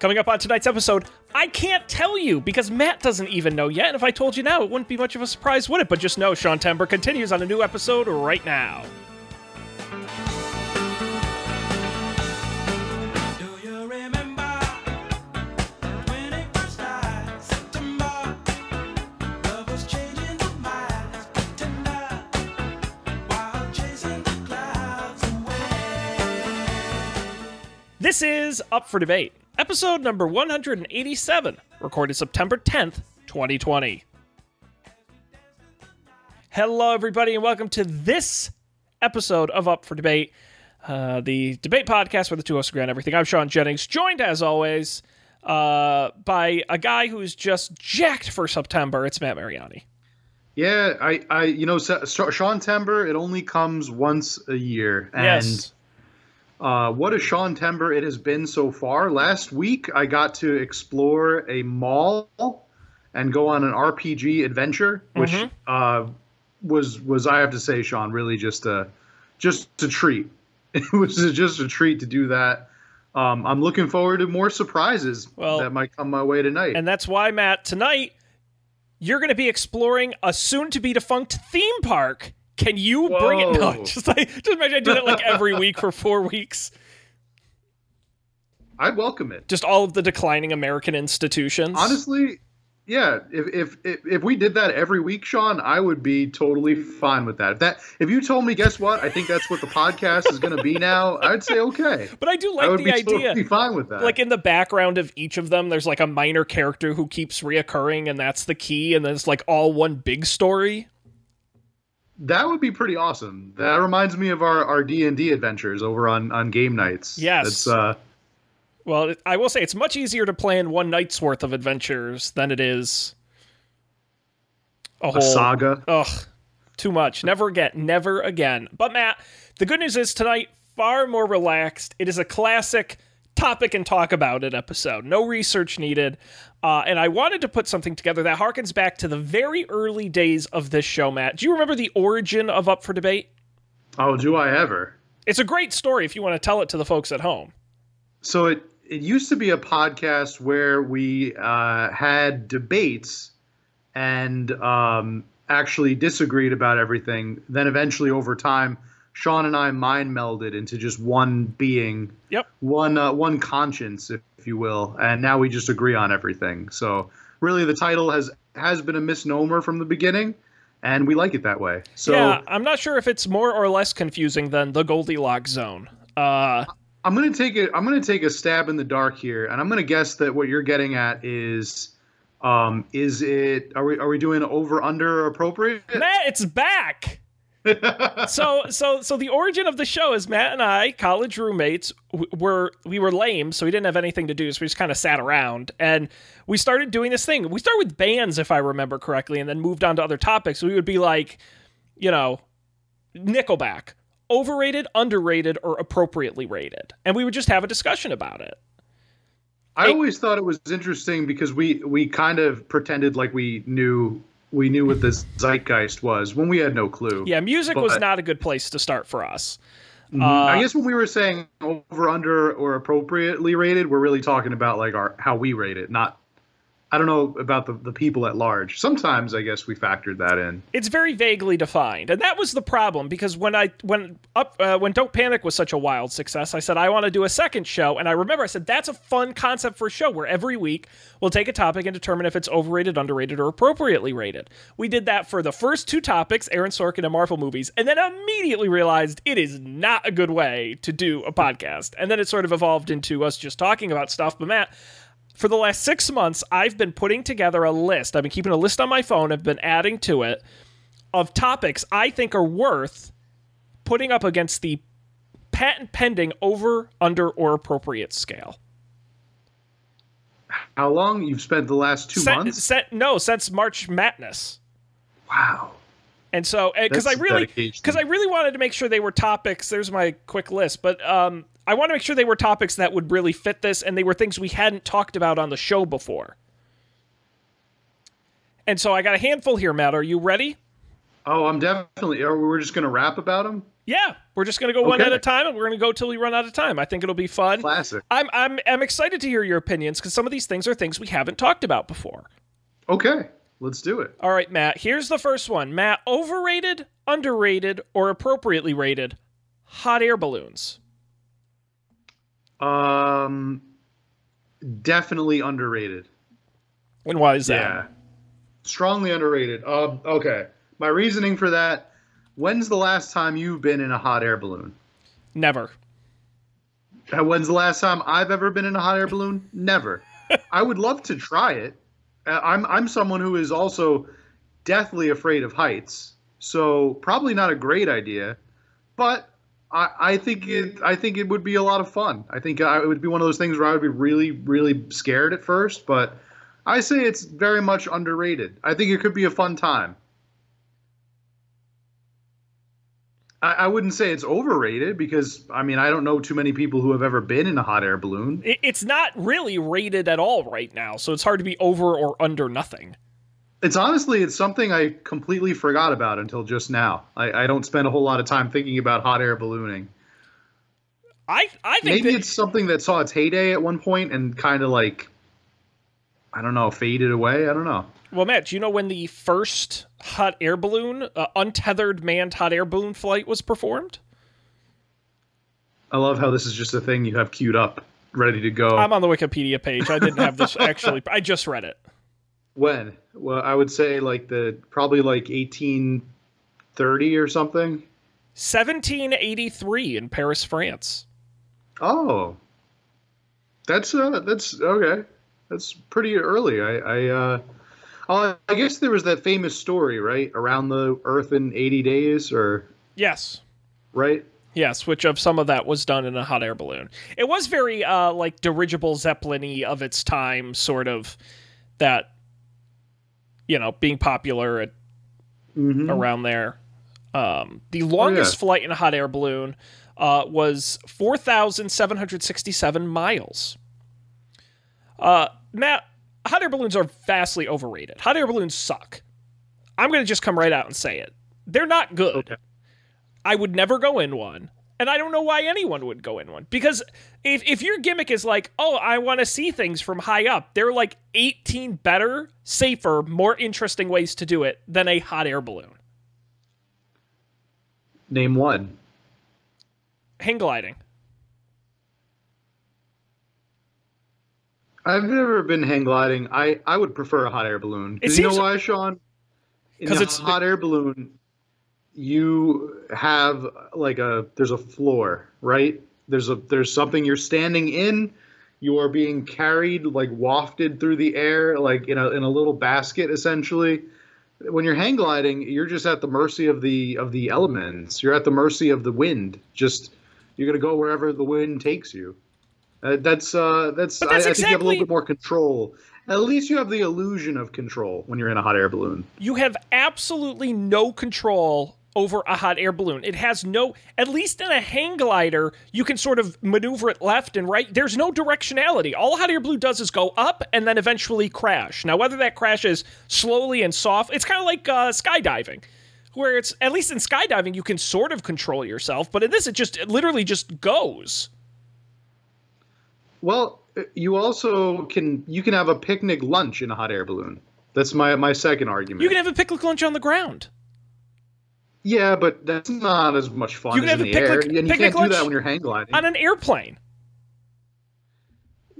Coming up on tonight's episode, I can't tell you because Matt doesn't even know yet. And if I told you now, it wouldn't be much of a surprise, would it? But just know Sean Tember continues on a new episode right now. Up for Debate, episode number 187, recorded September 10th, 2020. Hello, everybody, and welcome to this episode of Up for Debate, uh, the debate podcast where the two of us agree on everything. I'm Sean Jennings, joined as always uh, by a guy who's just jacked for September. It's Matt Mariani. Yeah, I, I, you know, Sean Tember. It only comes once a year, and Yes. Uh, what a Sean Tember it has been so far. Last week, I got to explore a mall and go on an RPG adventure, which Mhm. uh, was was I have to say, Sean, really just a just a treat. It was just a treat to do that. Um, I'm looking forward to more surprises Well- that might come my way tonight. And that's why, Matt, tonight you're going to be exploring a soon to be defunct theme park. Can you bring it? No, just like just imagine I do that like every week for four weeks. I welcome it. Just all of the declining American institutions. Honestly, yeah. If, if if if we did that every week, Sean, I would be totally fine with that. If that if you told me, guess what? I think that's what the podcast is going to be now. I'd say okay. but I do I like would the be idea. totally fine with that. Like in the background of each of them, there's like a minor character who keeps reoccurring, and that's the key. And then it's like all one big story. That would be pretty awesome. That reminds me of our our D and D adventures over on on game nights. Yes. It's uh Well, I will say it's much easier to plan one night's worth of adventures than it is a a whole saga. Ugh, too much. Never again. Never again. But Matt, the good news is tonight far more relaxed. It is a classic topic and talk about it episode. No research needed. Uh, and I wanted to put something together that harkens back to the very early days of this show, Matt. Do you remember the origin of Up for Debate? Oh, do I ever? It's a great story if you want to tell it to the folks at home. So it it used to be a podcast where we uh, had debates and um, actually disagreed about everything. Then eventually, over time, Sean and I mind melded into just one being, Yep. one uh, one conscience, if, if you will. And now we just agree on everything. So really, the title has has been a misnomer from the beginning, and we like it that way. So yeah, I'm not sure if it's more or less confusing than the Goldilocks zone. Uh, I'm gonna take it. I'm gonna take a stab in the dark here, and I'm gonna guess that what you're getting at is, um, is it? Are we are we doing over under appropriate? Matt, it's back. So so so the origin of the show is Matt and I, college roommates, w- were we were lame, so we didn't have anything to do, so we just kind of sat around and we started doing this thing. We started with bands, if I remember correctly, and then moved on to other topics. We would be like, you know, Nickelback, overrated, underrated, or appropriately rated, and we would just have a discussion about it. I always thought it was interesting because we we kind of pretended like we knew we knew what this zeitgeist was when we had no clue. Yeah, music was not a good place to start for us. Mhm. Uh, I guess when we were saying over under or appropriately rated, we're really talking about like our how we rate it, not. I don't know about the, the people at large. Sometimes I guess we factored that in. it's very vaguely defined. And that was the problem because when i when up uh, when don't panic was such a wild success i said i want to do a second show. And i remember i said that's a fun concept for a show where every week we'll take a topic and determine if it's overrated underrated or appropriately rated. We did that for the first two topics aaron sorkin and marvel movies and then immediately realized it is not a good way to do a podcast. And then it sort of evolved into us just talking about stuff. But matt for the last six months, I've been putting together a list. I've been keeping a list on my phone. I've been adding to it of topics I think are worth putting up against the patent pending over, under, or appropriate scale. How long you've spent the last two Sen- months? sen- no, since March Madness. Wow. And so, because I really, because I really wanted to make sure they were topics. There's my quick list, but um, I want to make sure they were topics that would really fit this, and they were things we hadn't talked about on the show before. And so I got a handful here, Matt. Are you ready? Oh, I'm definitely. Or we're just gonna rap about them. Yeah, we're just gonna go one at a time, and we're gonna go till we run out of time. I think it'll be fun. Classic. I'm I'm I'm excited to hear your opinions because some of these things are things we haven't talked about before. Okay, let's do it. All right, Matt. Here's the first one. Matt, overrated, underrated, or appropriately rated hot air balloons? Um, definitely underrated. And why is that? Yeah, strongly underrated. Um, okay, my reasoning for that. When's the last time you've been in a hot air balloon? Never. Uh, When's the last time I've ever been in a hot air balloon? Never. I would love to try it. Uh, I'm I'm someone who is also deathly afraid of heights, so probably not a great idea. But I, think it I think it would be a lot of fun. I think I, it would be one of those things where I would be really really scared at first, but I say it's very much underrated. I think it could be a fun time. I, I wouldn't say it's overrated because I mean I don't know too many people who have ever been in a hot air balloon. It- It's not really rated at all right now, so it's hard to be over or under nothing. It's honestly it's something I completely forgot about until just now. I, I don't spend a whole lot of time thinking about hot air ballooning. I I think Maybe that, it's something that saw its heyday at one point and kind of like I don't know faded away. I don't know. well, Matt, do you know when the first hot air balloon, uh, untethered manned hot air balloon flight was performed? I love how this is just a thing you have queued up, ready to go. I'm on the Wikipedia page. I didn't have this actually. I just read it. When? Well, I would say like the probably like 1830 or something. 1783 in Paris, France. Oh, that's uh, that's okay. That's pretty early. I, I, uh, oh, I guess there was that famous story, right, around the Earth in 80 days, or Yes. right? Yes, which of some of that was done in a hot air balloon. It was very uh like dirigible zeppelin-y of its time, sort of that you know, being popular at Mm-hmm. around there. Um the longest flight in a hot air balloon uh was 4767 miles. Uh Matt, hot air balloons are vastly overrated. Hot air balloons suck. I'm going to just come right out and say it. They're not good. Okay. I would never go in one. And I don't know why anyone would go in one. Because if, if your gimmick is like, oh, I want to see things from high up, there are like 18 better, safer, more interesting ways to do it than a hot air balloon. Name one. Hang gliding. I've never been hang gliding. I, I would prefer a hot air balloon. It Because you know why, Sean? In 'Cause a it's- hot air balloon, you have like a there's a floor, right? There's a there's something you're standing in. You are being carried like wafted through the air, like in a in a little basket, essentially. When you're hang gliding, you're just at the mercy of the of the elements. You're at the mercy of the wind. Just you're gonna go wherever the wind takes you. Uh, that's uh, that's, that's I, I think you have a little bit more control. At least you have the illusion of control when you're in a hot air balloon. You have absolutely no control over a hot air balloon. It has no, at least in a hang glider, you can sort of maneuver it left and right. There's no directionality. All hot air balloon does is go up and then eventually crash. Now, whether that crashes slowly and soft, it's kind of like uh, skydiving. Where it's at least in skydiving you can sort of control yourself, but in this it just it literally just goes. Well, you also can you can have a picnic lunch in a hot air balloon. That's my my second argument. You can have a picnic lunch on the ground. Yeah, but that's not as much fun You can as have in a the air, picnic- and you can't do that when you're hang gliding. On an airplane.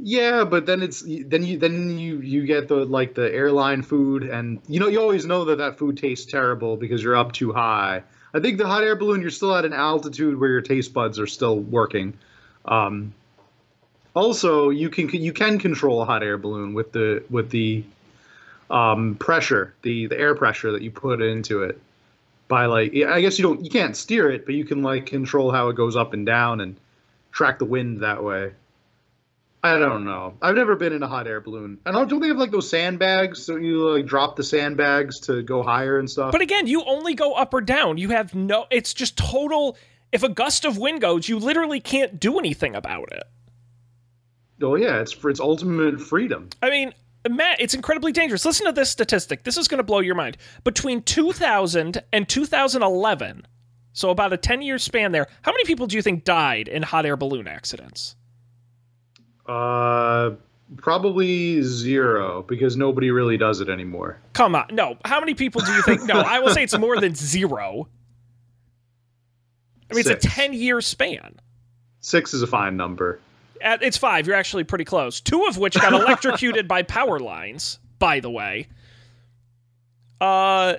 Yeah, but then it's then you then you you get the like the airline food, and you know you always know that that food tastes terrible because you're up too high. I think the hot air balloon you're still at an altitude where your taste buds are still working. Um, also, you can you can control a hot air balloon with the with the um, pressure, the the air pressure that you put into it. By like, I guess you don't you can't steer it, but you can like control how it goes up and down and track the wind that way. I don't know. I've never been in a hot air balloon. And I don't. Don't they have like those sandbags? So you like drop the sandbags to go higher and stuff. But again, you only go up or down. You have no. It's just total. If a gust of wind goes, you literally can't do anything about it. oh yeah, it's for its ultimate freedom. I mean, Matt, it's incredibly dangerous. Listen to this statistic. This is going to blow your mind. Between 2000 and 2011, So about a 10 year span there. How many people do you think died in hot air balloon accidents? Uh, probably zero because nobody really does it anymore. Come on. No. How many people do you think? No, I will say it's more than zero. I mean, Six. it's a 10 year span. Six is a fine number. Uh, It's five. You're actually pretty close. Two of which got electrocuted by power lines, by the way. Uh,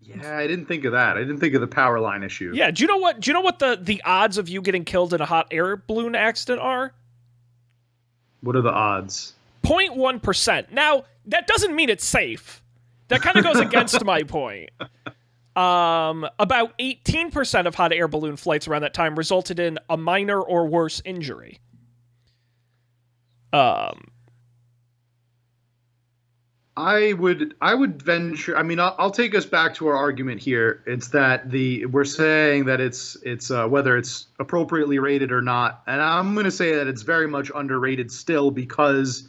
Yeah, I didn't think of that. I didn't think of the power line issue. yeah. Do you know what? Do you know what the the odds of you getting killed in a hot air balloon accident are? What are the odds? 0.1 percent. Now that doesn't mean it's safe. That kind of goes against my point. Um, about 18% of hot air balloon flights around that time resulted in a minor or worse injury. Um, I would I would venture. I mean, I'll, I'll take us back to our argument here. It's that the we're saying that it's it's uh, whether it's appropriately rated or not, and I'm going to say that it's very much underrated still because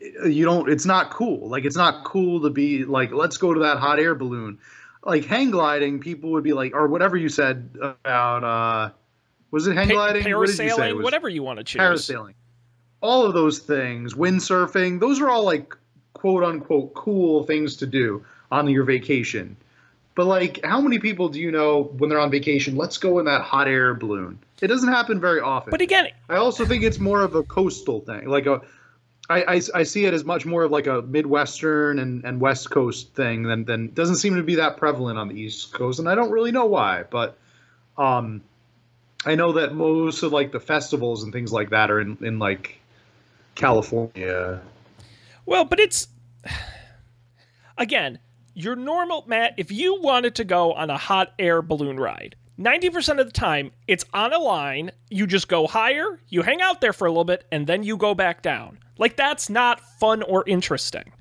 you don't. It's not cool. Like it's not cool to be like let's go to that hot air balloon. Like hang gliding, people would be like, or whatever you said about. uh Was it hang gliding? What did you say? Parasailing, was- whatever you want to choose. parasailing, all of those things, windsurfing, those are all like quote unquote cool things to do on your vacation. But like, how many people do you know when they're on vacation? Let's go in that hot air balloon. It doesn't happen very often. But again, I also think it's more of a coastal thing, like a. I, I, I see it as much more of like a midwestern and, and west coast thing than than doesn't seem to be that prevalent on the east coast, and I don't really know why, but um, I know that most of like the festivals and things like that are in, in like California. Well, but it's again, your normal Matt, if you wanted to go on a hot air balloon ride, 90% of the time it's on a line, you just go higher, you hang out there for a little bit and then you go back down. Like that's not fun or interesting.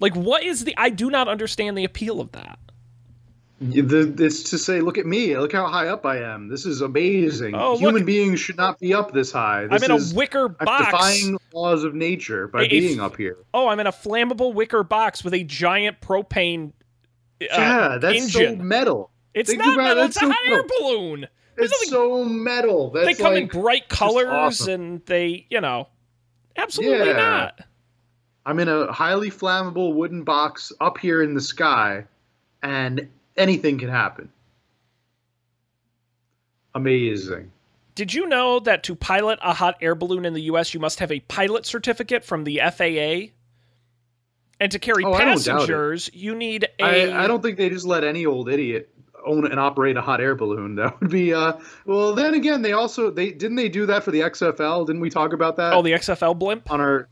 Like what is the I do not understand the appeal of that. The, it's to say, look at me, look how high up I am. This is amazing. Oh, Human look. beings should not be up this high. This I'm in a is, wicker I'm box. defying laws of nature by If- being up here. Oh, I'm in a flammable wicker box with a giant propane uh, yeah, that's so metal. it's think not it, metal, it's that's a so hot air balloon. It's so metal. That's they come in like, bright colors awesome. and they, you know, absolutely Yeah. not. I'm in a highly flammable wooden box up here in the sky, and anything can happen. Amazing. Did you know that to pilot a hot air balloon in the U.S., you must have a pilot certificate from the FAA? And to carry Oh, I don't doubt it. passengers, you need a. I, I don't think they just let any old idiot own and operate a hot air balloon. That would be uh well then again they also they didn't they do that for the XFL? Didn't we talk about that Oh, the XFL blimp. on our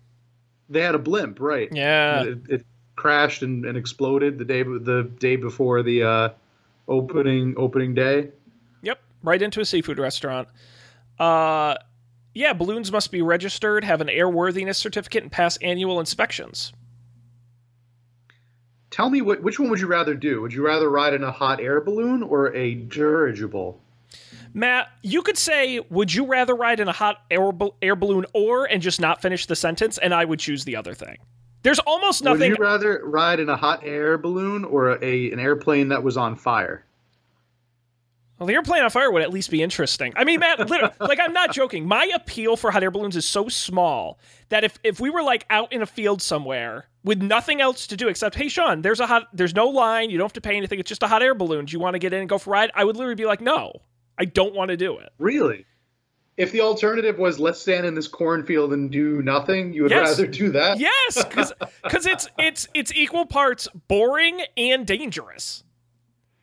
they had a blimp, right. Yeah. It, it crashed and, and exploded the day the day before the uh opening opening day. Yep, right into a seafood restaurant. Uh, yeah, balloons must be registered, have an airworthiness certificate, and pass annual inspections. Tell me what which one would you rather do? Would you rather ride in a hot air balloon or a dirigible? Matt, you could say, "Would you rather ride in a hot air, air balloon or?" and just not finish the sentence, and I would choose the other thing. There's almost nothing. Would you rather ride in a hot air balloon or a an airplane that was on fire? Well, the airplane on fire would at least be interesting. I mean, Matt, literally, like I'm not joking. My appeal for hot air balloons is so small that if if we were like out in a field somewhere with nothing else to do except, hey, Sean, there's a hot, there's no line, you don't have to pay anything. It's just a hot air balloon. Do you want to get in and go for a ride? I would literally be like, no, I don't want to do it. Really? If the alternative was let's stand in this cornfield and do nothing, you would Yes. rather do that? Yes, because it's it's it's equal parts boring and dangerous.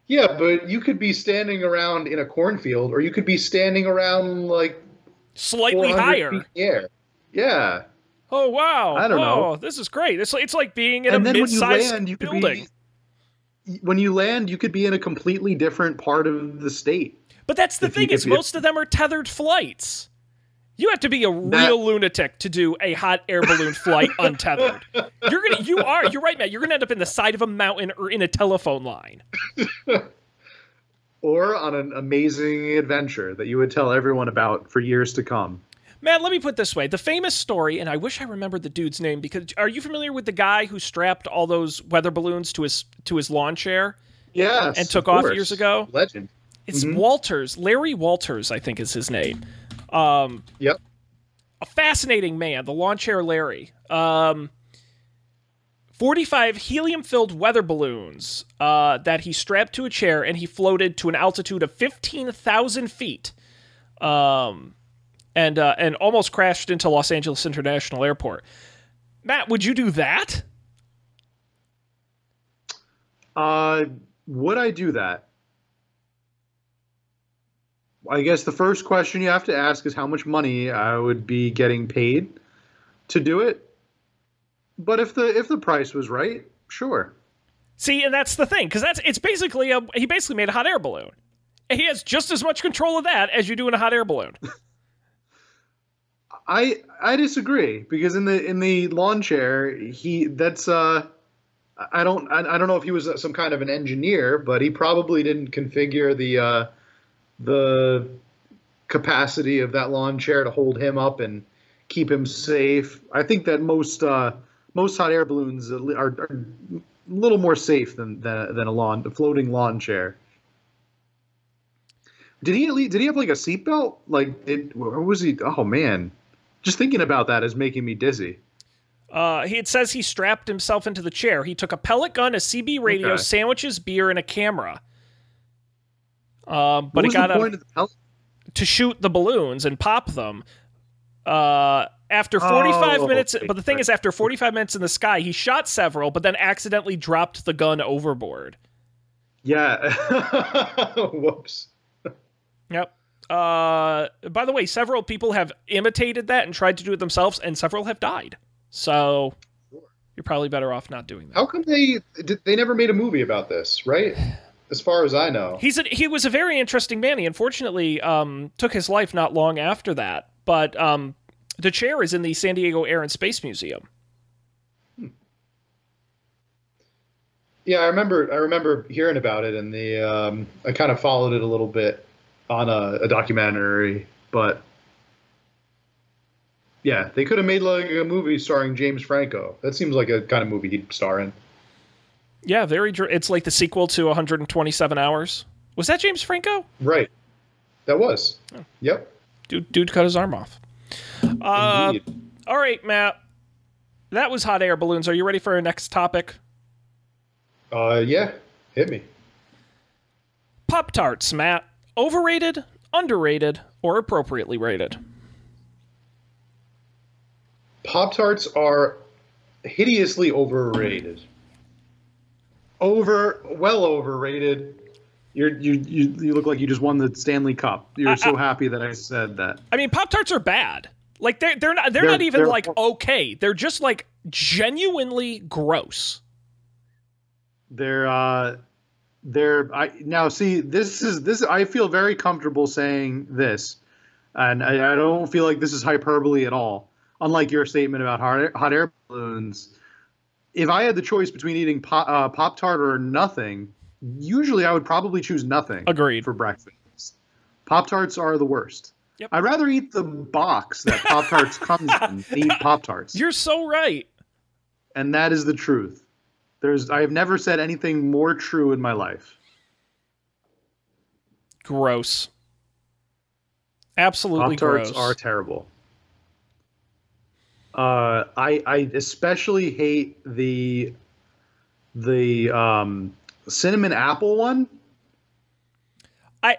Yeah, but you could be standing around in a cornfield, or you could be standing around like Slightly higher. feet in the air. Yeah, Oh wow! I don't know. Oh, this is great. It's like, it's like being in and a then when you mid-sized land, building. be. When you land, you could be in a completely different part of the state. But that's the If thing if is you- most of them are tethered flights. You have to be a That- real lunatic to do a hot air balloon flight untethered. You're gonna you are you're right, Matt. You're gonna end up in the side of a mountain or in a telephone line. Or on an amazing adventure that you would tell everyone about for years to come. Matt, let me put it this way. The famous story, and I wish I remembered the dude's name because are you familiar with the guy who strapped all those weather balloons to his to his lawn chair? Yes, and took of off course. years ago. Legend. It's Mhm. Walters, Larry Walters, I think is his name. Um, Yep. a fascinating man, the lawn chair Larry. Um, 45 helium filled weather balloons uh, that he strapped to a chair and he floated to an altitude of 15,000 feet um, and, uh, and almost crashed into Los Angeles International Airport. Matt, would you do that? Uh, would I do that? I guess the first question you have to ask is how much money I would be getting paid to do it. But if the if the price was right, sure. See, and that's the thing, because that's it's basically a he basically made a hot air balloon. He has just as much control of that as you do in a hot air balloon. I I disagree because in the in the lawn chair he that's uh I don't I, I don't know if he was some kind of an engineer but he probably didn't configure the uh the capacity of that lawn chair to hold him up and keep him safe. I think that most uh most hot air balloons are, are a little more safe than than, than a lawn a floating lawn chair. Did he at least, did he have like a seatbelt? Like it, or was he? Oh man, just thinking about that is making me dizzy. Uh, he, it says he strapped himself into the chair. He took a pellet gun, a CB radio, Okay. sandwiches, beer, and a camera. Um, but was got a, of to shoot the balloons and pop them. Uh, after 45 Oh, minutes, okay, but the thing is, after 45 minutes in the sky, he shot several, but then accidentally dropped the gun overboard. Yeah. Whoops. Yep. Uh, by the way, several people have imitated that and tried to do it themselves, and several have died. So you're probably better off not doing that. How come they did, they never made a movie about this? Right. As far as I know. He's a, he was a very interesting man. He unfortunately um, took his life not long after that. But um, the chair is in the San Diego Air and Space Museum. Yeah, I remember. I remember hearing about it, and the um, I kind of followed it a little bit on a, a documentary, but yeah, they could have made like a movie starring James Franco. That seems like a kind of movie he'd star in. Yeah, very. dr- It's like the sequel to 127 Hours. Was that James Franco? Right. That was. Yep. Dude, dude cut his arm off. Uh, all right, Matt. That was hot air balloons. Are you ready for our next topic? Uh, yeah. Hit me. Pop Tarts, Matt. Overrated, underrated, or appropriately rated? Pop Tarts are hideously overrated. Over, well overrated. You're, you, you, you look like you just won the Stanley Cup. You're I- so happy that I said that. I mean, Pop Tarts are bad. Like they're they're not they're, They're- not even they're- like okay. They're just like genuinely gross. They're, uh, they're, I, now see, this is, this, I feel very comfortable saying this, and I, I don't feel like this is hyperbole at all. Unlike your statement about hot air, hot air balloons, if I had the choice between eating pop, uh, Pop Tart or nothing, usually I would probably choose nothing. Agreed. For breakfast, Pop Tarts are the worst. Yep. I'd rather eat the box that Pop Tarts comes in than eat Pop Tarts, You're so right. and that is the truth. There's, I have never said anything more true in my life. Gross. Absolutely Pop Tarts gross. are terrible. Uh, I I especially hate the the um, cinnamon apple one. I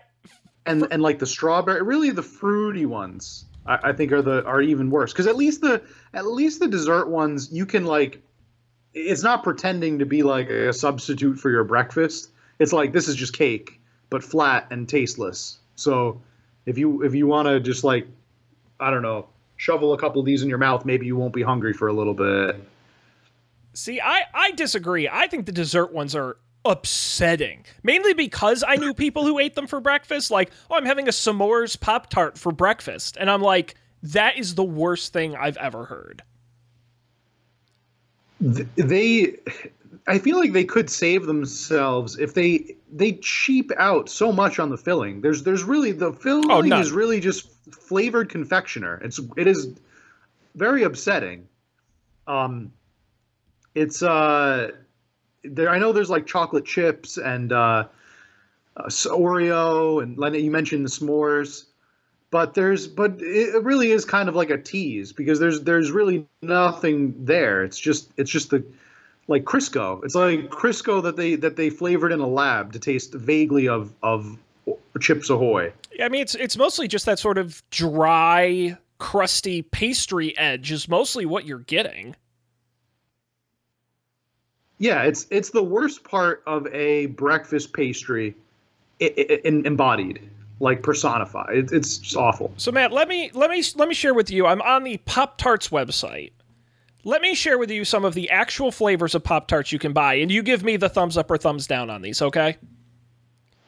and and like the strawberry, really the fruity ones. I, I think are the are even worse because at least the at least the dessert ones you can like. It's not pretending to be like a substitute for your breakfast. It's like this is just cake, but flat and tasteless. So if you if you want to just like I don't know shovel a couple of these in your mouth, maybe you won't be hungry for a little bit. see. I I disagree. I think the dessert ones are upsetting. Mainly because I knew people who ate them for breakfast. Like, oh, I'm having a s'mores pop tart for breakfast, and I'm like, that is the worst thing I've ever heard. They i feel like they could save themselves if they they cheap out so much on the filling there's there's really the filling Oh, is really just flavored confectioner it's it is very upsetting um it's uh there. I know there's like chocolate chips and uh, uh, Oreo and Lenny, you mentioned the s'mores, but there's but it really is kind of like a tease because there's there's really nothing there. It's just it's just the like Crisco. It's like Crisco that they that they flavored in a lab to taste vaguely of of Chips Ahoy. Yeah, I mean, it's it's mostly just that sort of dry, crusty pastry edge is mostly what you're getting. Yeah, it's it's the worst part of a breakfast pastry, i i in, embodied, like personified. It, it's just awful. So Matt, let me let me let me share with you. I'm on the Pop Tarts website. Let me share with you some of the actual flavors of Pop Tarts you can buy, and you give me the thumbs up or thumbs down on these, okay?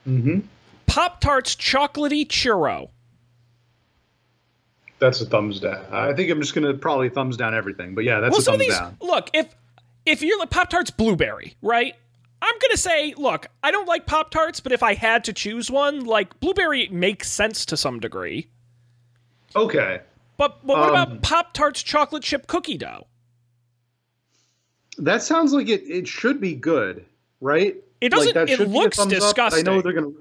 Mm-hmm. Pop Tarts chocolatey churro. That's a thumbs down. I think I'm just gonna probably thumbs down everything. But yeah, that's well, a some of thumbs these down. look if if you're like Pop Tarts blueberry, right? I'm gonna say, look, I don't like Pop Tarts, but if I had to choose one, like blueberry makes sense to some degree. Okay, But but what Um, about Pop Tarts chocolate chip cookie dough? That sounds like it. It should be good, right? It doesn't. Like, it should be a looks up. disgusting. I know they're gonna.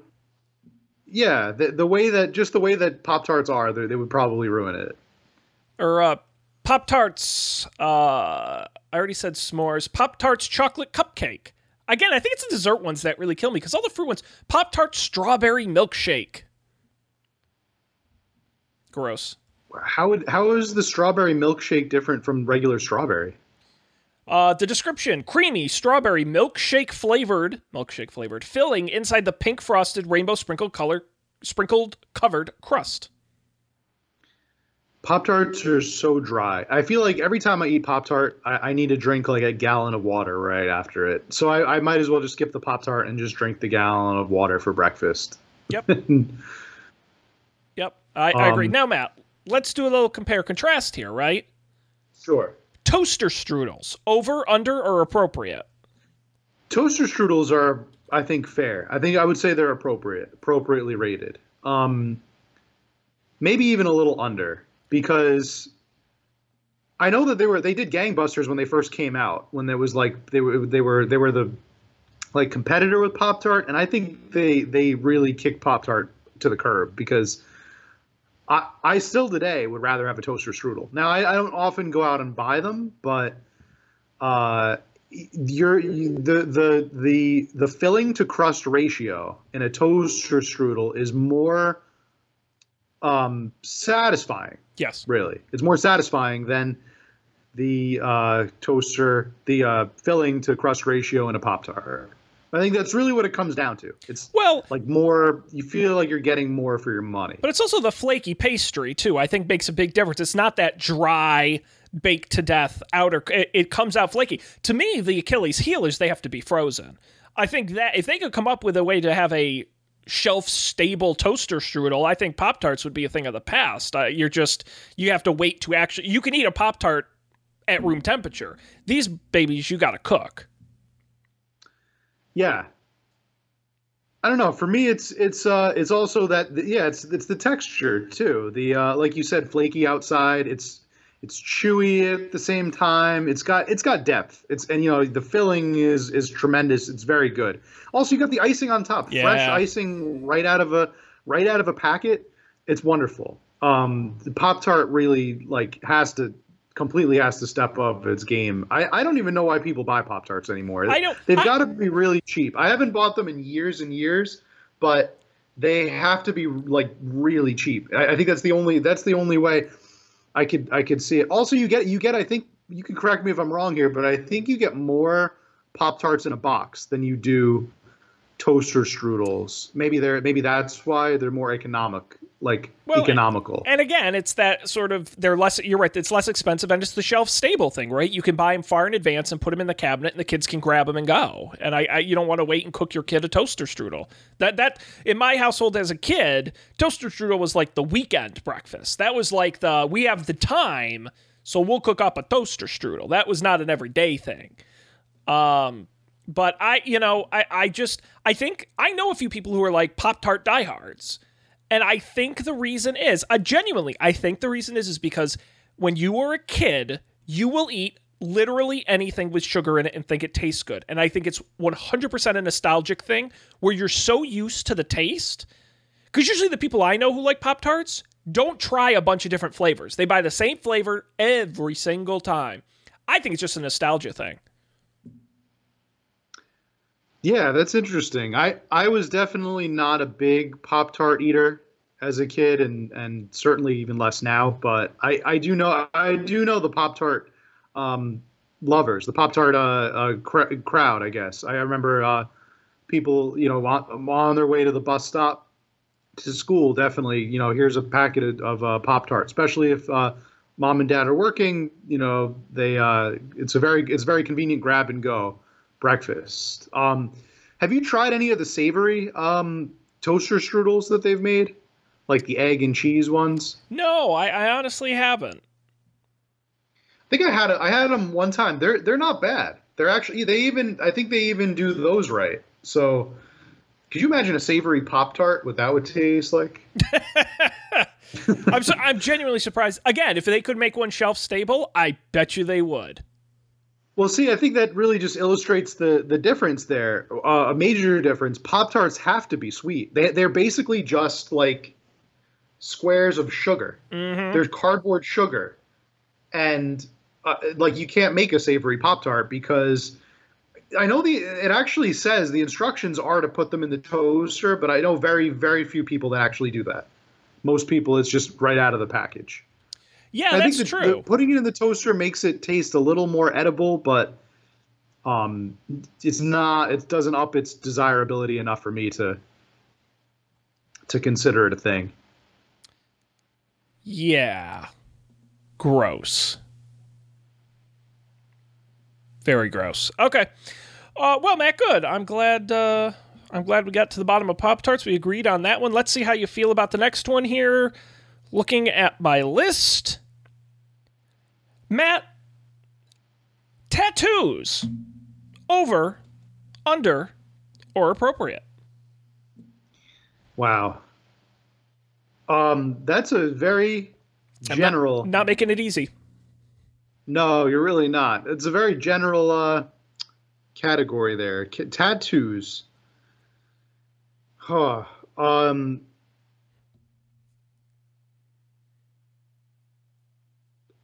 Yeah, the, the way that just the way that Pop Tarts are, they would probably ruin it. or uh, Pop Tarts. Uh, I already said s'mores. Pop Tarts chocolate cupcake. Again, I think it's the dessert ones that really kill me because all the fruit ones. Pop Tart strawberry milkshake. Gross. How would how is the strawberry milkshake different from regular strawberry? Uh, the description: creamy strawberry milkshake flavored, milkshake flavored filling inside the pink frosted rainbow sprinkled color, sprinkled covered crust. Pop Tarts are so dry. I feel like every time I eat Pop Tart, I, I need to drink like a gallon of water right after it. So I, I might as well just skip the Pop Tart and just drink the gallon of water for breakfast. Yep. Yep, I, I agree. Um, Now, Matt, let's do a little compare contrast here, right? Sure. Toaster strudels, over, under, or appropriate? Toaster strudels are, I think, fair. I think I would say they're appropriate, appropriately rated. Um, maybe even a little under because I know that they were they did gangbusters when they first came out when there was like they were they were they were the like competitor with Pop Tart, and I think they they really kicked Pop Tart to the curb because I I still today would rather have a toaster strudel. Now I, I don't often go out and buy them, but uh, you're you, the the the the filling to crust ratio in a toaster strudel is more um, satisfying Yes. really. It's more satisfying than the uh, toaster, the uh, filling to crust ratio in a Pop Tart. I think that's really what it comes down to. It's Well, like more, you feel like you're getting more for your money. but it's also the flaky pastry too. I think makes a big difference. It's not that dry, baked to death outer. It, it comes out flaky. To me, the Achilles heel is they have to be frozen. I think that if they could come up with a way to have a shelf stable toaster strudel, I think Pop Tarts would be a thing of the past. Uh, you're just you have to wait to actually. You can eat a Pop Tart at room temperature. These babies, you got to cook. Yeah. I don't know. For me, it's it's uh it's also that yeah it's it's the texture too. The uh, like you said, flaky outside. It's it's chewy at the same time. It's got it's got depth. It's and you know the filling is is tremendous. It's very good. Also, you got the icing on top, fresh icing right out of a right out of a packet. It's wonderful. Um, the Pop Tart really like has to completely has to step up its game. I, I don't even know why people buy Pop Tarts anymore. I don't- They've got to be really cheap. I haven't bought them in years and years, but they have to be like really cheap. I, I think that's the only that's the only way I could I could see it. Also, you get you get I think you can correct me if I'm wrong here, but I think you get more Pop Tarts in a box than you do toaster strudels. Maybe they're maybe that's why they're more economic, like Well, economical. And again, it's that sort of they're less. You're right. It's less expensive, and it's the shelf stable thing, right? You can buy them far in advance and put them in the cabinet, and the kids can grab them and go. And I, I you don't want to wait and cook your kid a toaster strudel. That that in my household as a kid, toaster strudel was like the weekend breakfast. That was like the we have the time, so we'll cook up a toaster strudel. That was not an everyday thing. Um, but I, you know, I, I just, I think I know a few people who are like Pop Tart diehards, and I think the reason is, uh, genuinely, I think the reason is is because when you were a kid, you will eat literally anything with sugar in it and think it tastes good. And I think it's 100% a nostalgic thing where you're so used to the taste. Because usually the people I know who like Pop Tarts don't try a bunch of different flavors. They buy the same flavor every single time. I think it's just a nostalgia thing. Yeah, that's interesting. I I was definitely not a big Pop Tart eater as a kid, and and certainly even less now. But I I do know I do know the Pop Tart um, lovers, the Pop Tart uh, uh, cr- crowd. I guess I remember uh, people you know on, on their way to the bus stop to school. Definitely, you know, here's a packet of, of uh, Pop Tart, especially if uh, mom and dad are working. You know, they uh, it's a very it's very convenient grab and go breakfast. Um, have you tried any of the savory um, toaster strudels that they've made, like the egg and cheese ones? No, I, I honestly haven't. I think I had a, I had them one time. They're they're not bad. They're actually they even I think they even do those right. So, could you imagine a savory pop tart? What that would taste like? I'm so, I'm genuinely surprised. Again, if they could make one shelf stable, I bet you they would. Well, see, I think that really just illustrates the the difference there. Uh, a major difference. Pop tarts have to be sweet. They they're basically just like squares of sugar. Mm-hmm. There's cardboard sugar, and uh, like you can't make a savory pop tart because I know the it actually says the instructions are to put them in the toaster, but I know very very few people that actually do that. Most people, it's just right out of the package. Yeah, I that's think the, true. the- putting it in the toaster makes it taste a little more edible, but um, it's not. It doesn't up its desirability enough for me to to consider it a thing. Yeah. Gross. Very gross. Okay. Uh, well, Matt, good. I'm glad. Uh, I'm glad we got to the bottom of Pop Tarts. We agreed on that one. Let's see how you feel about the next one here. Looking at my list, Matt, tattoos, over, under, or appropriate. Wow. Um, that's a very I'm not- general. Not making it easy. No, you're really not. It's a very general uh, category there. Tattoos. Huh. Um.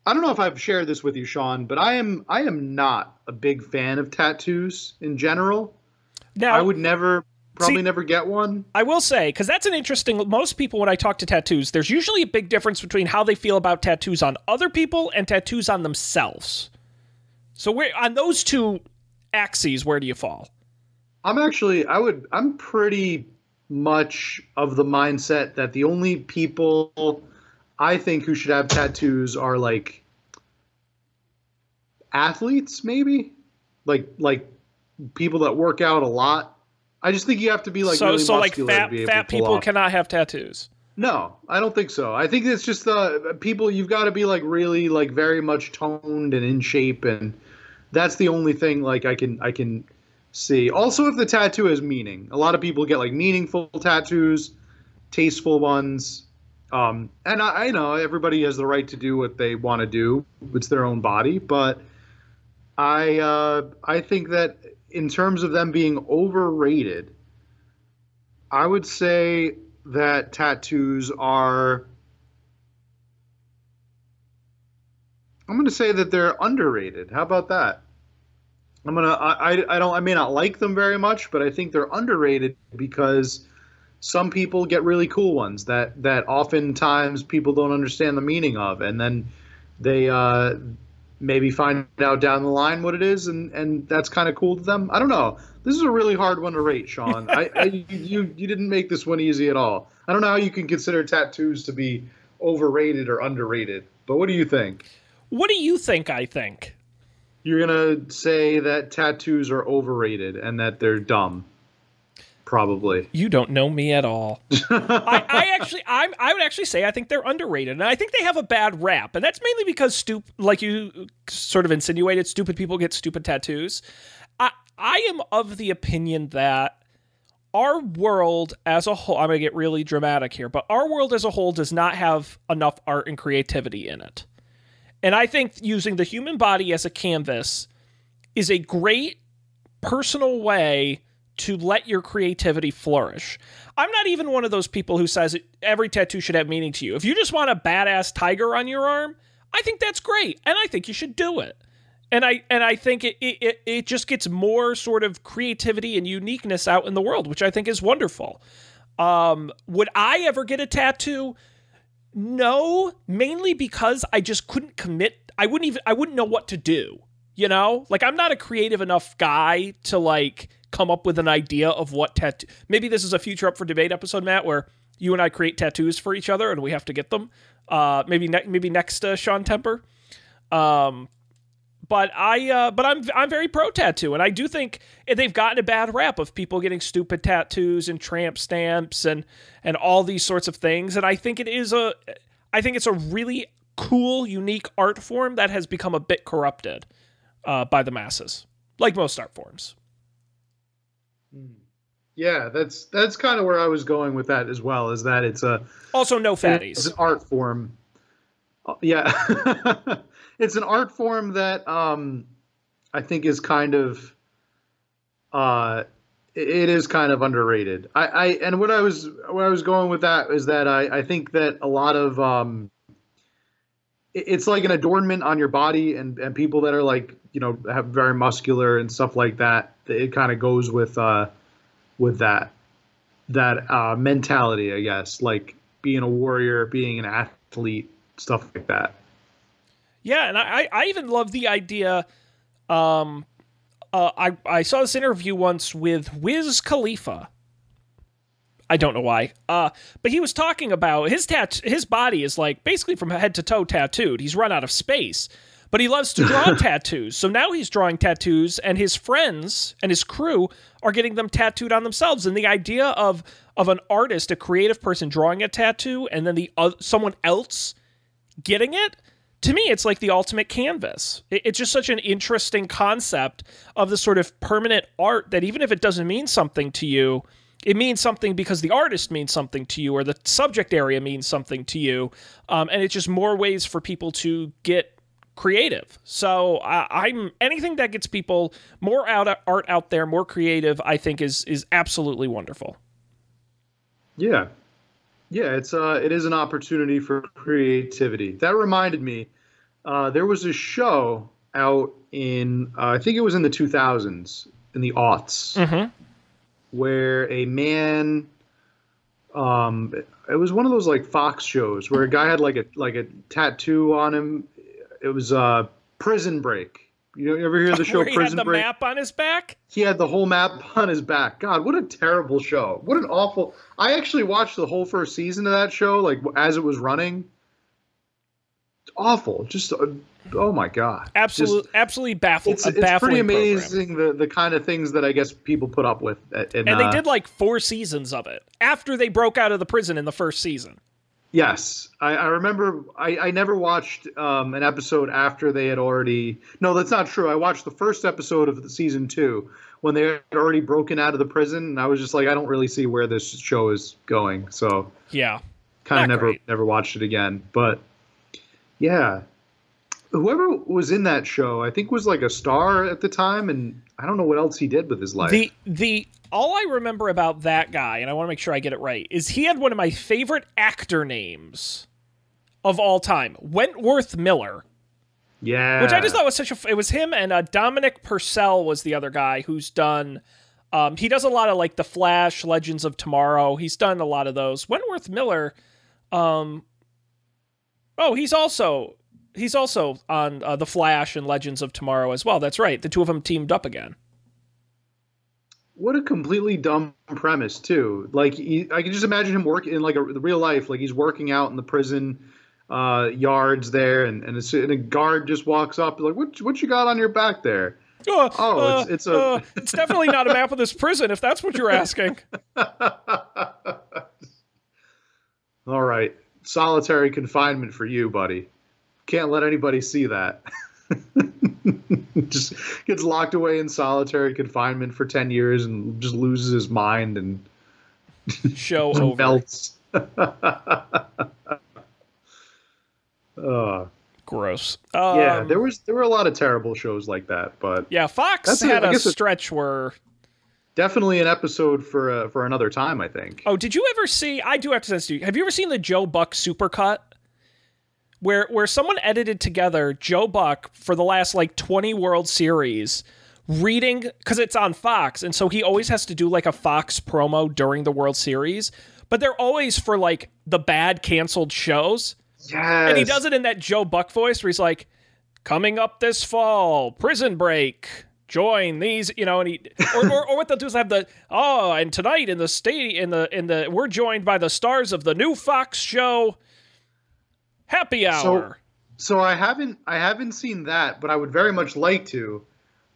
I don't know if I've shared this with you, Sean, but I am I am not a big fan of tattoos in general. Now, I would never, probably See- never get one. I will say, because that's an interesting. Most people, when I talk to tattoos, there's usually a big difference between how they feel about tattoos on other people and tattoos on themselves. So, where on those two axes, where do you fall? I'm actually I would I'm pretty much of the mindset that the only people I think who should have tattoos are like athletes maybe like like people that work out a lot. I just think you have to be like so, really so like muscular fat to be able fat people off. cannot have tattoos. No, I don't think so. I think it's just uh, people. You've got to be like really like very much toned and in shape, and that's the only thing like I can I can see. Also, if the tattoo has meaning, a lot of people get like meaningful tattoos, tasteful ones, um, and I, I know everybody has the right to do what they want to do. It's their own body, but I uh, I think that in terms of them being overrated, I would say that tattoos are I'm going to say that they're underrated. How about that? I'm I, I I don't I may not like them very much, but I think they're underrated because some people get really cool ones that that oftentimes people don't understand the meaning of and then they uh maybe find out down the line what it is and and that's kind of cool to them. I don't know. This is a really hard one to rate, Sean. I, I you you didn't make this one easy at all. I don't know how you can consider tattoos to be overrated or underrated. But what do you think? What do you think? I think. You're gonna say that tattoos are overrated and that they're dumb. Probably. You don't know me at all. I, I actually, I'm, I would actually say I think they're underrated, and I think they have a bad rap, and that's mainly because stupid, like you sort of insinuated, stupid people get stupid tattoos. I, I am of the opinion that our world as a whole, I'm going to get really dramatic here, but our world as a whole does not have enough art and creativity in it. And I think using the human body as a canvas is a great personal way to let your creativity flourish. I'm not even one of those people who says every tattoo should have meaning to you. If you just want a badass tiger on your arm, I think that's great, and I think you should do it. And I and I think it it, it just gets more sort of creativity and uniqueness out in the world, which I think is wonderful. Um, would I ever get a tattoo? No, mainly because I just couldn't commit. I wouldn't even I wouldn't know what to do. You know? Like I'm not a creative enough guy to like come up with an idea of what tattoo. Maybe this is a future up for debate episode, Matt, where you and I create tattoos for each other and we have to get them. Uh, maybe ne- maybe next uh, Sean Tember. Um, but I uh, but I'm I'm very pro tattoo, and I do think they've gotten a bad rap of people getting stupid tattoos and tramp stamps and and all these sorts of things. And I think it is a I think it's a really cool, unique art form that has become a bit corrupted uh, by the masses, like most art forms. Yeah, that's that's kind of where I was going with that as well. Is that it's a Also, no it's fatties. an art form. Uh, Yeah, it's an art form that um, I think is kind of uh, it- is kind of underrated. I, I and what I was where I was going with that is that I, I think that a lot of um, it's like an adornment on your body and, and people that are like you know have very muscular and stuff like that it kind of goes with uh with that that uh mentality i guess like being a warrior being an athlete stuff like that Yeah, and I, I even love the idea. Um, uh, I I saw this interview once with Wiz Khalifa. I don't know why. Uh, but he was talking about his tat his body is like basically from head to toe tattooed. He's run out of space. But he loves to draw tattoos. So now he's drawing tattoos and his friends and his crew are getting them tattooed on themselves. And the idea of of an artist, a creative person drawing a tattoo and then the oth- someone else getting it to me it's like the ultimate canvas It- it's just such an interesting concept of the sort of permanent art that even if it doesn't mean something to you it means something because the artist means something to you or the subject area means something to you um, and it's just more ways for people to get creative. So I, i'm anything that gets people more out art out there more creative i think is is absolutely wonderful. Yeah. Yeah it's uh it is an opportunity for creativity. That reminded me uh there was a show out in uh, i think it was in the 2000s in the aughts. Mm-hmm. Where a man um it was one of those like fox shows where a guy had like a like a tattoo on him. It was uh prison break. You ever hear the show he had prison the break? map on his back? He had the whole map on his back. God what a terrible show. What an awful i actually watched the whole first season of that show like as it was running. Awful. Just uh, oh my god absolutely absolutely baffled it's, it's pretty program. amazing the, the kind of things that i guess people put up with in, And they uh, did like four seasons of it after they broke out of the prison in the first season. Yes, I, I remember. I, I never watched um, an episode after they had already. No, that's not true. I watched the first episode of the season two when they had already broken out of the prison, and I was just like, I don't really see where this show is going. So Yeah. kind of never great. never watched it again. But yeah, whoever was in that show, I think was like a star at the time, and I don't know what else he did with his life. The the all I remember about that guy, and I want to make sure I get it right, is he had one of my favorite actor names of all time, Wentworth Miller, yeah, which I just thought was such a. It was him and uh, Dominic Purcell was the other guy who's done. Um, he does a lot of like the Flash, Legends of Tomorrow. He's done a lot of those. Wentworth Miller. Um, oh, he's also he's also on uh, the Flash and Legends of Tomorrow as well. That's right. The two of them teamed up again. What a completely dumb premise, too. Like, he, I can just imagine him working in like a the real life, like he's working out in the prison uh, yards there, and and, it's, and a guard just walks up, like, what what you got on your back there? Uh, Oh, uh, it's- it's a- uh, it's definitely not a map of this prison, if that's what you're asking. All right, solitary confinement for you, buddy. Can't let anybody see that. just gets locked away in solitary confinement for ten years and just loses his mind and Show over. melts. uh, Gross. Um, yeah, there was there were a lot of terrible shows like that, but Yeah, Fox a- had a guess stretch where. definitely an episode for uh, for another time. I think. Oh, did you ever see? I do have to send to you. Have you ever seen the Joe Buck supercut? Where where someone edited together Joe Buck for the last like twenty World Series, reading because it's on Fox, and so he always has to do like a Fox promo during the World Series. But they're always for like the bad canceled shows. Yes. And he does it in that Joe Buck voice where he's like, coming up this fall, prison break. Join these, you know, and he or, or, or what they'll do is have the oh, and tonight in the state in the in the we're joined by the stars of the new Fox show, Happy Hour. So I haven't I haven't seen that, but I would very much like to.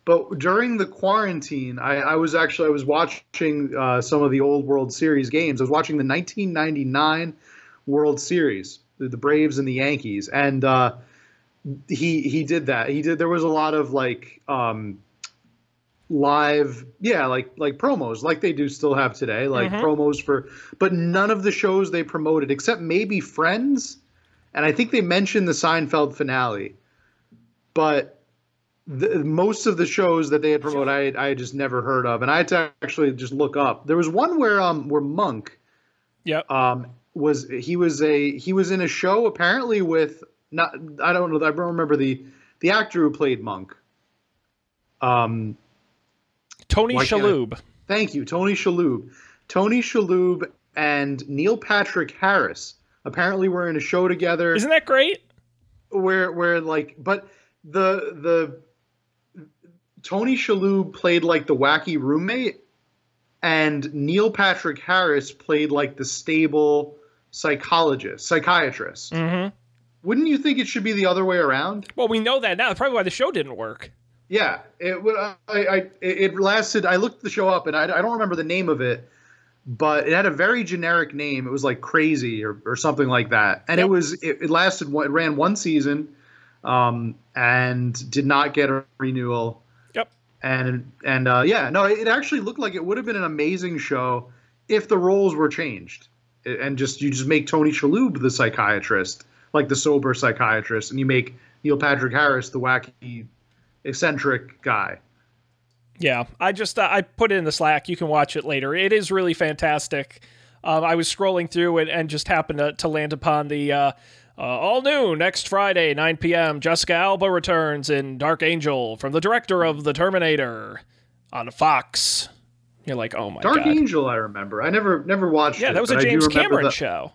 But during the quarantine, I, I was actually I was watching uh, some of the old World Series games. I was watching the 1999 World Series, the, the Braves and the Yankees, and uh, he he did that. He did. There was a lot of like um, live, yeah, like like promos, like they do still have today, like Mhm. promos for. But none of the shows they promoted, except maybe Friends and I think they mentioned the Seinfeld finale, but the, most of the shows that they had promoted, I had, I had just never heard of, and I had to actually just look up. There was one where um where Monk yeah, um was he was a he was in a show apparently with not I don't know I don't remember the the actor who played Monk. Um, Tony I- Shalhoub. Thank you, Tony Shalhoub. Tony Shalhoub and Neil Patrick Harris apparently we're in a show together Isn't that great? where where like but the the Tony Shalhoub played like the wacky roommate and Neil Patrick Harris played like the stable psychologist, psychiatrist. Mm-hmm. Wouldn't you think it should be the other way around? Well, we know that now. That's probably why the show didn't work. Yeah, it would. I, I it lasted. I looked the show up, and I, I don't remember the name of it, but it had a very generic name. It was like Crazy or, or something like that, and Yep. it was it, it lasted. It ran one season, um, and did not get a renewal. Yep. And and uh, yeah, no, it actually looked like it would have been an amazing show if the roles were changed, and just you just make Tony Shalhoub the psychiatrist, like the sober psychiatrist, and you make Neil Patrick Harris the wacky eccentric guy. Yeah, I just uh, I put it in the Slack. You can watch it later. It is really fantastic. Um, I was scrolling through it and just happened to, to land upon the uh, uh, all new next Friday, 9 p.m. Jessica Alba returns in Dark Angel from the director of The Terminator on Fox. You're like, oh my Dark god. Dark Angel, I remember. I never never watched Yeah, it. that was a James Cameron the- show.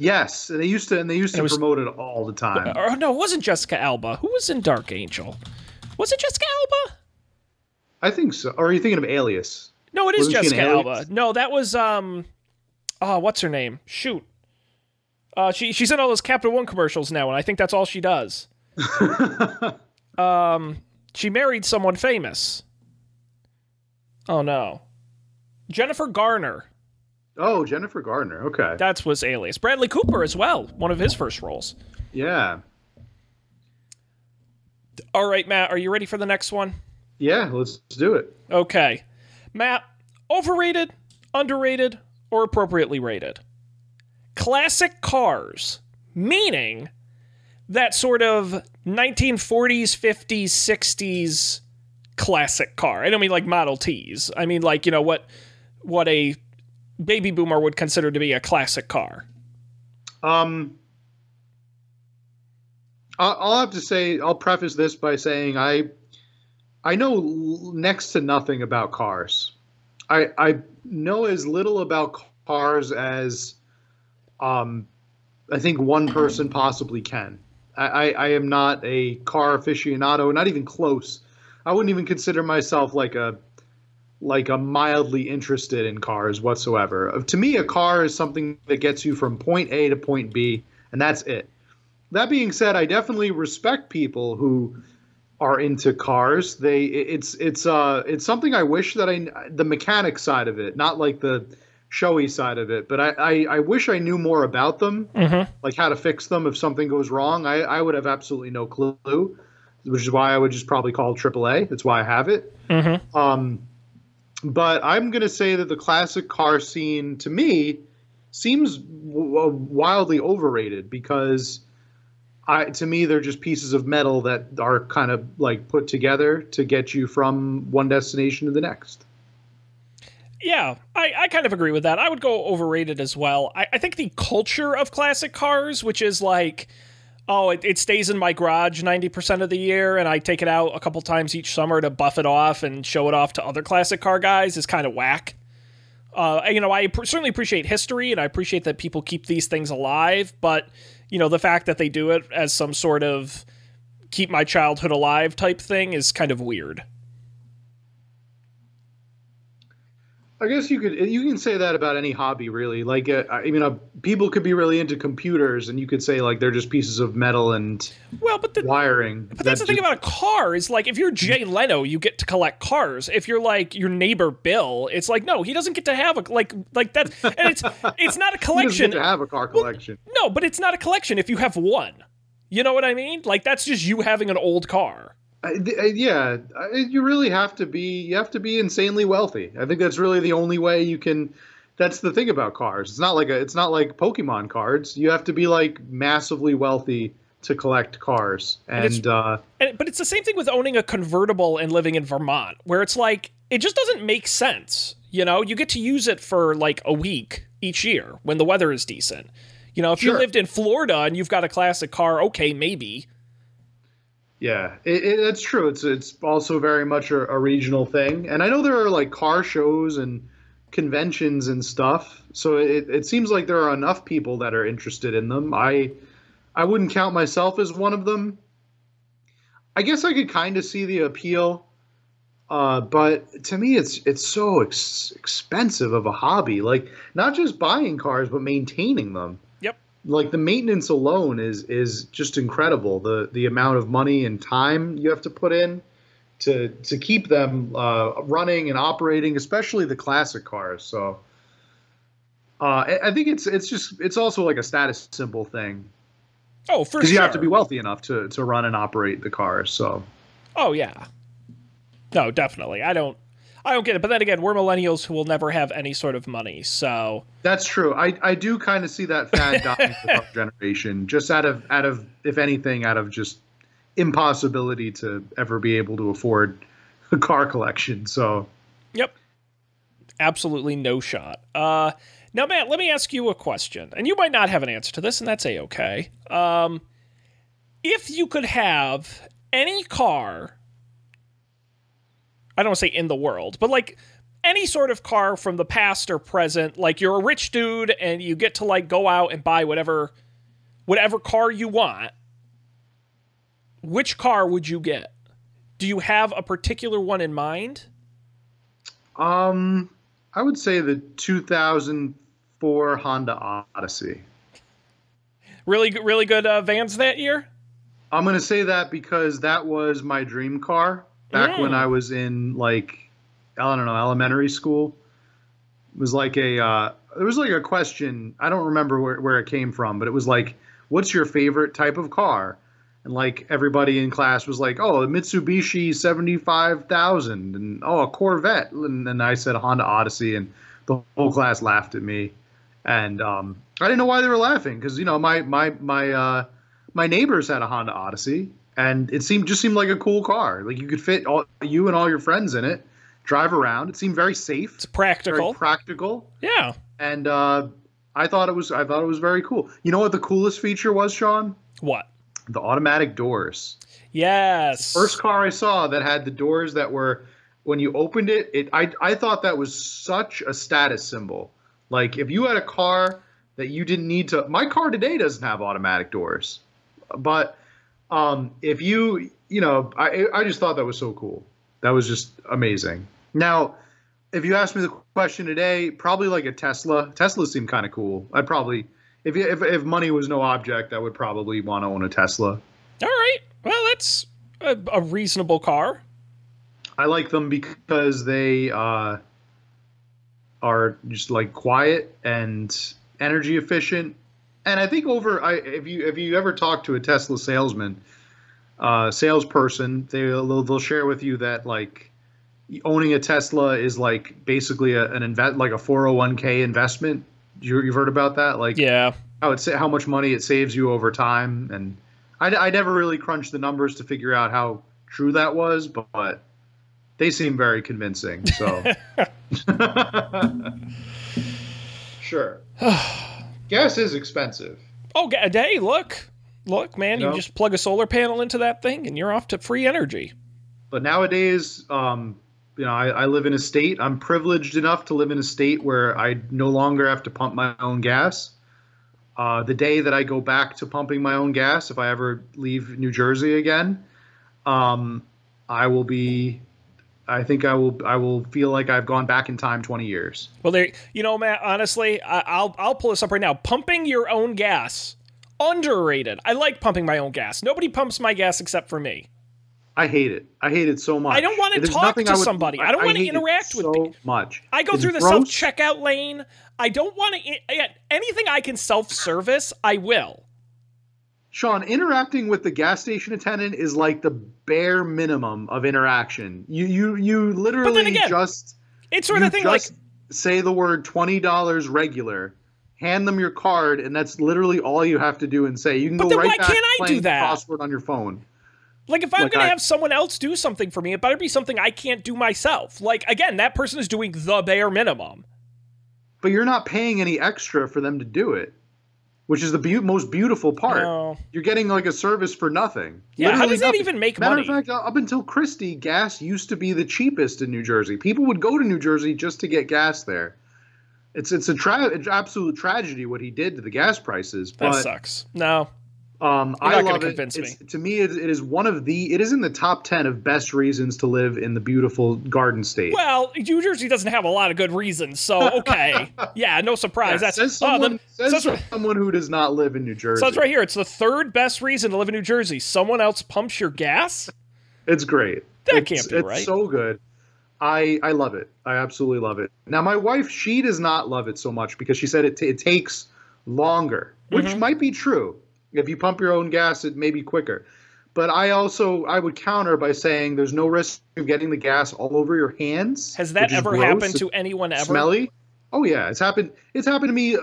Yes, and they used to and they used to It was- promote it all the time. Or no, it wasn't Jessica Alba. Who was in Dark Angel? Was it Jessica Alba? I think so. Or are you thinking of Alias? No, it is Wasn't Jessica Alba. No, that was um oh, what's her name? Shoot. Uh she she's in all those Capital One commercials now, and I think that's all she does. um she married someone famous. Oh no. Jennifer Garner. Oh, Jennifer Gardner. Okay. That was alias. Bradley Cooper as well, one of his first roles. Yeah. All right, Matt, are you ready for the next one? Yeah, let's do it. Okay. Matt, overrated, underrated, or appropriately rated? Classic cars, meaning that sort of 1940s, 50s, 60s classic car. I don't mean like Model Ts. I mean like, you know, what what a baby boomer would consider to be a classic car. Um I'll have to say I'll preface this by saying I I know next to nothing about cars. I I know as little about cars as um I think one person possibly can. I, I, I am not a car aficionado, not even close. I wouldn't even consider myself like a like a mildly interested in cars whatsoever. Uh, To me, a car is something that gets you from point A to point B, and that's it. That being said, I definitely respect people who are into cars. They it's it's uh it's something I wish that I the mechanic side of it, not like the showy side of it, but I I, I wish I knew more about them, Mm-hmm. like how to fix them if something goes wrong. I I would have absolutely no clue, which is why I would just probably call AAA. That's why I have it. Mm-hmm. Um, but I'm going to say that the classic car scene to me seems w- wildly overrated because I to me they're just pieces of metal that are kind of like put together to get you from one destination to the next. Yeah, I, I kind of agree with that. I would go overrated as well. I, I think the culture of classic cars, which is like, oh, it, it stays in my garage 90% of the year, and I take it out a couple times each summer to buff it off and show it off to other classic car guys, is kind of whack. Uh, you know, I pr- certainly appreciate history, and I appreciate that people keep these things alive, but, you know, the fact that they do it as some sort of keep my childhood alive type thing is kind of weird. I guess you could you can say that about any hobby really. Like uh, I mean, uh, people could be really into computers, and you could say like they're just pieces of metal and Well, but the, wiring. But that's the thing about a car is like if you're Jay Leno, you get to collect cars. If you're like your neighbor Bill, it's like no, he doesn't get to have a like like that. And it's it's not a to collection. have a car collection. No, but it's not a collection if you have one. You know what I mean? Like that's just you having an old car. I, I- yeah, I, you really have to be you have to be insanely wealthy. I think that's really the only way you can. That's the thing about cars. It's not like a, it's not like Pokemon cards. You have to be like massively wealthy to collect cars, and, it's- uh, And, but it's the same thing with owning a convertible and living in Vermont, where it's like it just doesn't make sense. You know, you get to use it for like a week each year when the weather is decent. You know, if you lived in Florida and you've got a classic car, okay, maybe. Yeah, it, it, it's true. It's it's also very much a, a regional thing, and I know there are like car shows and conventions and stuff. So it, it seems like there are enough people that are interested in them. I I wouldn't count myself as one of them. I guess I could kind of see the appeal, uh, but to me, it's it's so ex- expensive of a hobby. Like not just buying cars, but maintaining them. Like the maintenance alone is is just incredible. The the amount of money and time you have to put in to to keep them uh, running and operating, especially the classic cars. So. Uh, I- I think it's it's just it's also like a status symbol thing Oh, for because sure. you have to be wealthy enough to, to run and operate the cars. So Oh yeah. No, definitely. I don't I don't get it. But then again, we're millennials who will never have any sort of money. So that's true. I, I do kind of see that fad dying with our generation, just out of out of if anything, out of just impossibility to ever be able to afford a car collection. So Yep. Absolutely no shot. Uh now Matt, let me ask you a question. And you might not have an answer to this, and that's a okay. Um if you could have any car I don't want to say in the world, but like any sort of car from the past or present, like you're a rich dude and you get to like go out and buy whatever whatever car you want, which car would you get? Do you have a particular one in mind? um, I would say the 2004 Honda Odyssey. Really, good- really good uh, vans that year. I'm gonna say that because that was my dream car back Mm. when I was in like I don't know elementary school. It was like a uh, there was like a question I don't remember where, where it came from, but it was like, "What's your favorite type of car?" And like everybody in class was like, "Oh, a Mitsubishi seventy five thousand, and oh, a Corvette." And then I said Honda Odyssey, and the whole class laughed at me. And um, I didn't know why they were laughing because you know my my my uh, my neighbors had a Honda Odyssey, and it seemed just seemed like a cool car. Like you could fit all, you and all your friends in it, drive around. It seemed very safe, It's very practical. practical, yeah. and uh, I thought it was I thought it was very cool. You know what the coolest feature was, Sean? What? The automatic doors. Yes. First car I saw that had the doors that were when you opened it, it I I thought that was such a status symbol. Like if you had a car that you didn't need to my car today doesn't have automatic doors. But um if you you know, I I just thought that was so cool. That was just amazing. Now, if you ask me the question today, probably like a Tesla. Tesla seemed kind of cool. I'd probably if, you- if if money was no object, I would probably want to own a Tesla. All right. Well, that's a, a reasonable car. I like them because they uh, are just like quiet and energy efficient. And I think over, I, if you if you ever talk to a Tesla salesman, uh, salesperson, they'll they'll share with you that like owning a Tesla is like basically a, an invest like a 401k investment. You, you've heard about that, like Yeah. how it sa- how much money it saves you over time and I, I never really crunched the numbers to figure out how true that was, but they seem very convincing. So, sure. Gas is expensive. Oh, ga- hey, look, look, man! You Yep. just plug a solar panel into that thing, and you're off to free energy. But nowadays, um, you know, I, I live in a state. I'm privileged enough to live in a state where I no longer have to pump my own gas. Uh, the day that I go back to pumping my own gas, if I ever leave New Jersey again, um, I will be. I think I will. I will feel like I've gone back in time 20 years. Well, there, you know, Matt. Honestly, I, I'll I'll pull this up right now. Pumping your own gas, underrated. I like pumping my own gas. Nobody pumps my gas except for me. I hate it. I hate it so much. I don't talk to I would- somebody. I don't wanna hate it interact with so much. I go It's through the self checkout lane. I don't want to. Eh, eh, anything I can self service, I will. Sean, interacting with the gas station attendant is like the bare minimum of interaction. You you you literally again, just It's sort of thing like say the word twenty dollars regular, hand them your card, and that's literally all you have to do and say. You can But go right why back can't I do that? Crossword on your phone. Like if I'm Like gonna I- have someone else do something for me, it better be something I can't do myself. Like again, that person is doing the bare minimum. But you're not paying any extra for them to do it, which is the beau- most beautiful part. No. You're getting like a service for nothing. Yeah, how Literally does that nothing. even make Matter money? Matter of fact, up until Christie, gas used to be the cheapest in New Jersey. People would go to New Jersey just to get gas there. It's it's a tra- absolute tragedy what he did to the gas prices. That sucks. No. Um, You're I love it. It's, to me, it, it is one of the. It is in the top ten of best reasons to live in the beautiful Garden State. Well, New Jersey doesn't have a lot of good reasons, so okay. yeah, no surprise. Yeah, That's says oh, someone, the- says says- someone who does not live in New Jersey. So it's right here. It's the third best reason to live in New Jersey. Someone else pumps your gas. It's great. That it's, can't be it's right. so good. I I love it. I absolutely love it. Now my wife, she does not love it so much because she said it, t- it takes longer, which Mm-hmm. might be true. If you pump your own gas, it may be quicker. But I also I would counter by saying there's no risk of getting the gas all over your hands. Has that ever gross. happened to anyone ever? smelly? Oh yeah, it's happened. It's happened to me uh,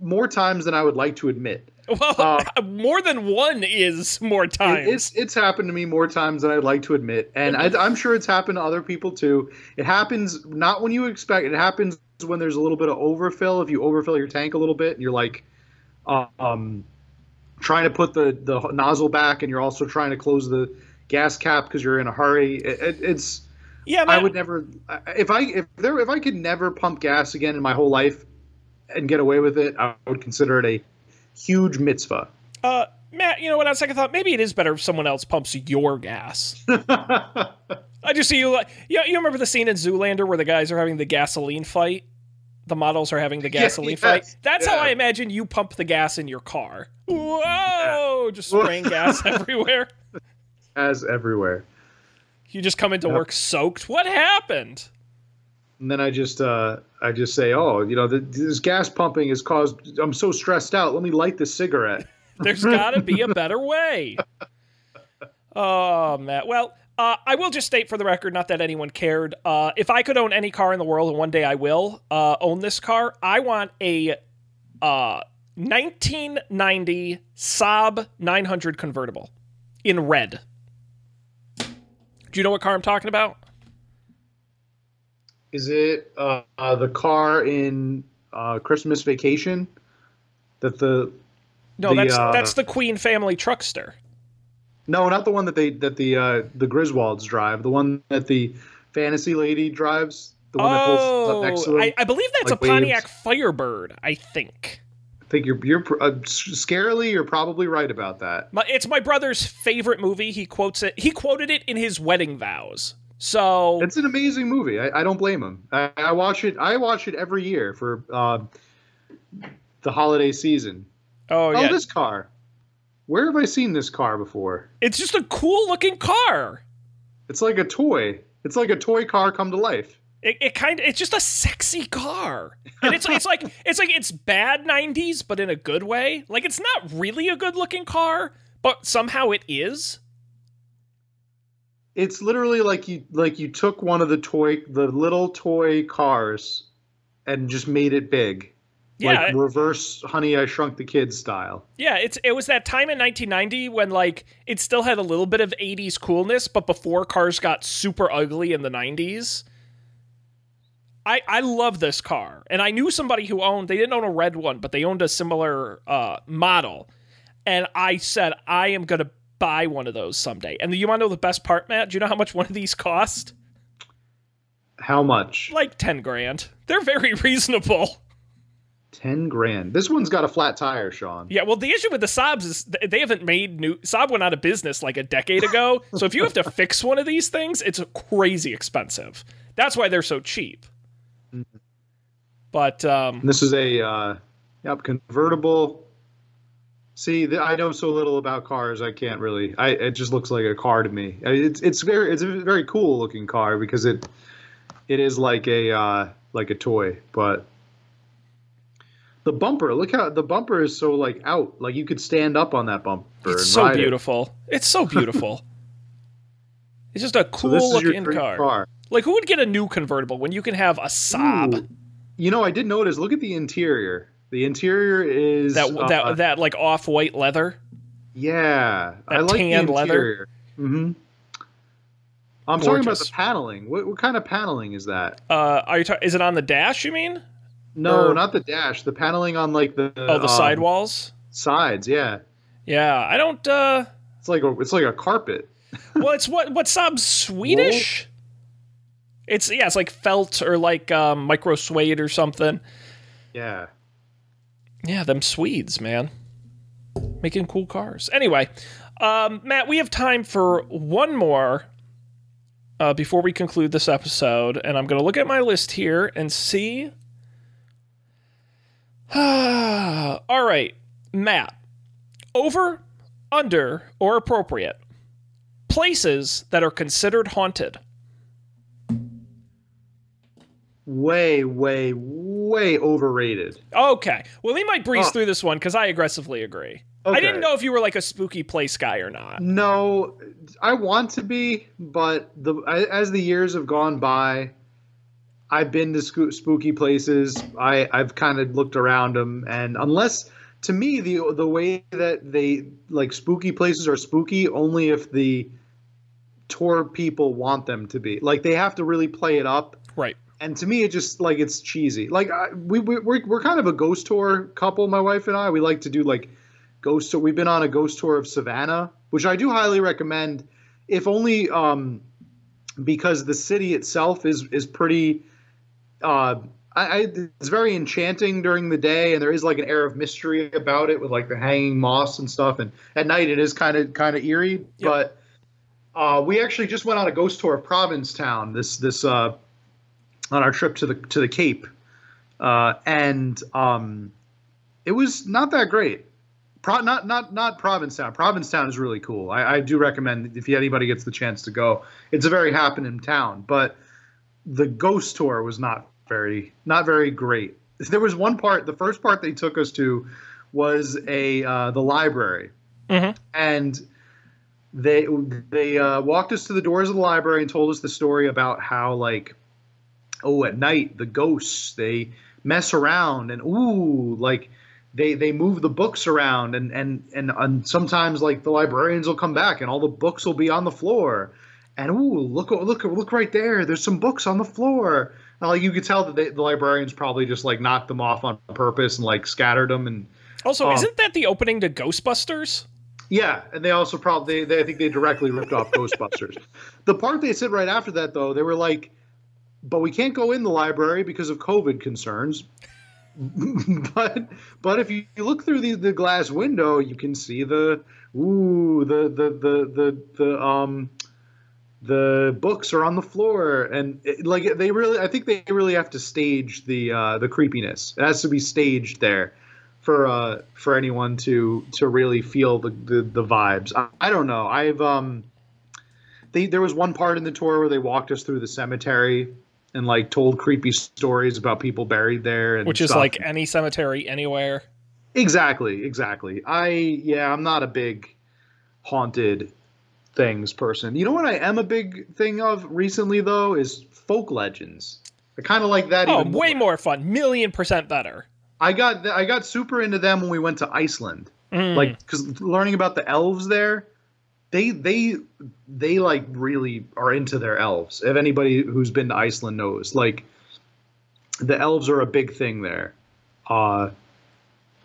more times than I would like to admit. Well, Uh, more than one is more It- times. It's it's happened to me more times than I'd like to admit, and I, I'm sure it's happened to other people too. It happens not when you expect. It happens when there's a little bit of overfill. If you overfill your tank a little bit, and you're like, um, trying to put the the nozzle back, and you're also trying to close the gas cap because you're in a hurry. It, it, it's yeah, I would never if I if there if I could never pump gas again in my whole life and get away with it, I would consider it a huge mitzvah. uh, Matt, you know what? On second thought, maybe it is better if someone else pumps your gas. I just see you like you, you remember the scene in Zoolander where the guys are having the gasoline fight? The models are having the gasoline yes, fight. That's how. I imagine you pump the gas in your car. Whoa! Just spraying gas everywhere. As everywhere. You just come into Yep. work soaked. What happened? and then I just uh, I just say, oh, you know, the, this gas pumping has caused. I'm so stressed out. Let me light this cigarette. There's got to be a better way. Oh, Matt. Well, uh, I will just state for the record, not that anyone cared. Uh, if I could own any car in the world, and one day I will uh, own this car, I want a uh, 1990 Saab 900 convertible in red. Do you know what car I'm talking about? Is it uh, uh, the car in uh, Christmas Vacation that the No, The, that's uh, that's the Queen family truckster. No, not the one that they that the uh, the Griswolds drive, the one that the fantasy lady drives, the one that pulls up next to Oh, him. I, I believe that's like a Pontiac waves. Firebird. I think. I think you're you're uh, scarily you're probably right about that. My, it's my brother's favorite movie. He quotes it. He quoted it in his wedding vows. So It's an amazing movie. I, I don't blame him. I, I watch it. I watch it every year for uh, the holiday season. oh yeah. Oh, yeah, this car. Where have I seen this car before? it's just a cool looking car. It's like a toy. It's like a toy car come to life. It, it kind of it's just a sexy car, and it's it's like it's like it's bad '90s, but in a good way. Like it's not really a good looking car, but somehow it is. It's literally like you like you took one of the toy the little toy cars and just made it big. Yeah, like reverse Honey I Shrunk the Kids style. Yeah, it's it was that time in 1990 when like it still had a little bit of 80s coolness, but before cars got super ugly in the 90s. I I love this car, and I knew somebody who owned. They didn't own a red one, but they owned a similar uh, model, and I said I am gonna buy one of those someday. And you want to know the best part, Matt? Do you know how much one of these cost? How much? Like 10 grand. They're very reasonable. Ten grand. This one's got a flat tire, Sean. Yeah, well, the issue with the Saabs is they haven't made new. Saab went out of business like a decade ago. so if you have to fix one of these things, it's crazy expensive. That's why they're so cheap. But um, This is a uh, yep convertible. See, th- I know so little about cars. I can't really. I it just looks like a car to me. It's it's very it's a very cool looking car because it it is like a uh, like a toy, but the bumper. Look how the bumper is so like out. Like you could stand up on that bumper. and it's so ride it. beautiful. It's so beautiful. it's just a cool your looking car. car. Like who would get a new convertible when you can have a Saab Ooh. You know, I did notice. Look at the interior. The interior is that uh, that that like off white leather? Yeah, I That like tan the leather. interior. Mm-hmm. I'm talking about the paneling. What, what kind of paneling is that? Uh, are you? Ta- is it on the dash? You mean? No, Or- not the dash. The paneling on like the Oh, the um, sidewalls. sides. Yeah, Yeah, I don't. uh it's like a it's like a carpet. Well, it's what what Saab's Swedish. It's yeah, it's like felt or like um, micro suede or something. Yeah. Yeah, them Swedes, man, making cool cars. Anyway, um, Matt, we have time for one more uh, before we conclude this episode, and I'm going to look at my list here and see. All right, Matt, over, under, or appropriate places that are considered haunted. Way, way, way overrated. Okay, well, we might breeze Oh. through this one because I aggressively agree. I didn't know if you were like a spooky place guy or not. No, I want to be, but the as the years have gone by, I've been to sco- spooky places. I I've kind of looked around them, and unless to me the the way that they like spooky places are spooky only if the tour people want them to be. Like they have to really play it up. Right. And to me, it just like it's cheesy. Like I, we, we we're we're kind of a ghost tour couple, my wife and I. We like to do like ghost tour. We've been on a ghost tour of Savannah, which I do highly recommend. If only um, because the city itself is is pretty. Uh, I, I it's very enchanting during the day, and there is like an air of mystery about it with like the hanging moss and stuff. And at night, it is kind of kind of eerie. But uh, we actually just went on a ghost tour of Provincetown. This this uh, on our trip to the to the Cape, uh, and um, it was not that great. Pro, not not not Provincetown. Provincetown is really cool. I, I do recommend if anybody gets the chance to go. It's a very happening town, but the ghost tour was not very not very great. There was one part. The first part they took us to was a uh, the library, Mhm. and they they uh, walked us to the doors of the library and told us the story about how like oh at night the ghosts they mess around and ooh like they they move the books around and and and, and sometimes like the librarians will come back and all the books will be on the floor and ooh look look look right there there's some books on the floor and, like you could tell that they, the librarians probably just like knocked them off on purpose and like scattered them and Also, Um, isn't that the opening to Ghostbusters? yeah, and they also probably they, they I think they directly ripped off Ghostbusters. The part they said right after that though, they were like, "But we can't go in the library because of COVID concerns." but but if you look through the, the glass window, you can see the ooh the the the the, the um the books are on the floor and it, like they really I think they really have to stage the uh, the creepiness. It has to be staged there for uh for anyone to to really feel the the, the vibes. I, I don't know. I've um they there was one part in the tour where they walked us through the cemetery and like told creepy stories about people buried there and Which is stuff. like any cemetery anywhere. exactly exactly. I yeah, I'm not a big haunted things person. You know what I am a big thing of recently though is folk legends. I kind of like that Oh, even way more fun. Million percent better. I got I got super into them when we went to Iceland. Mm. Like because learning about the elves there, they they they like really are into their elves. If anybody who's been to Iceland knows, like the elves are a big thing there. Uh,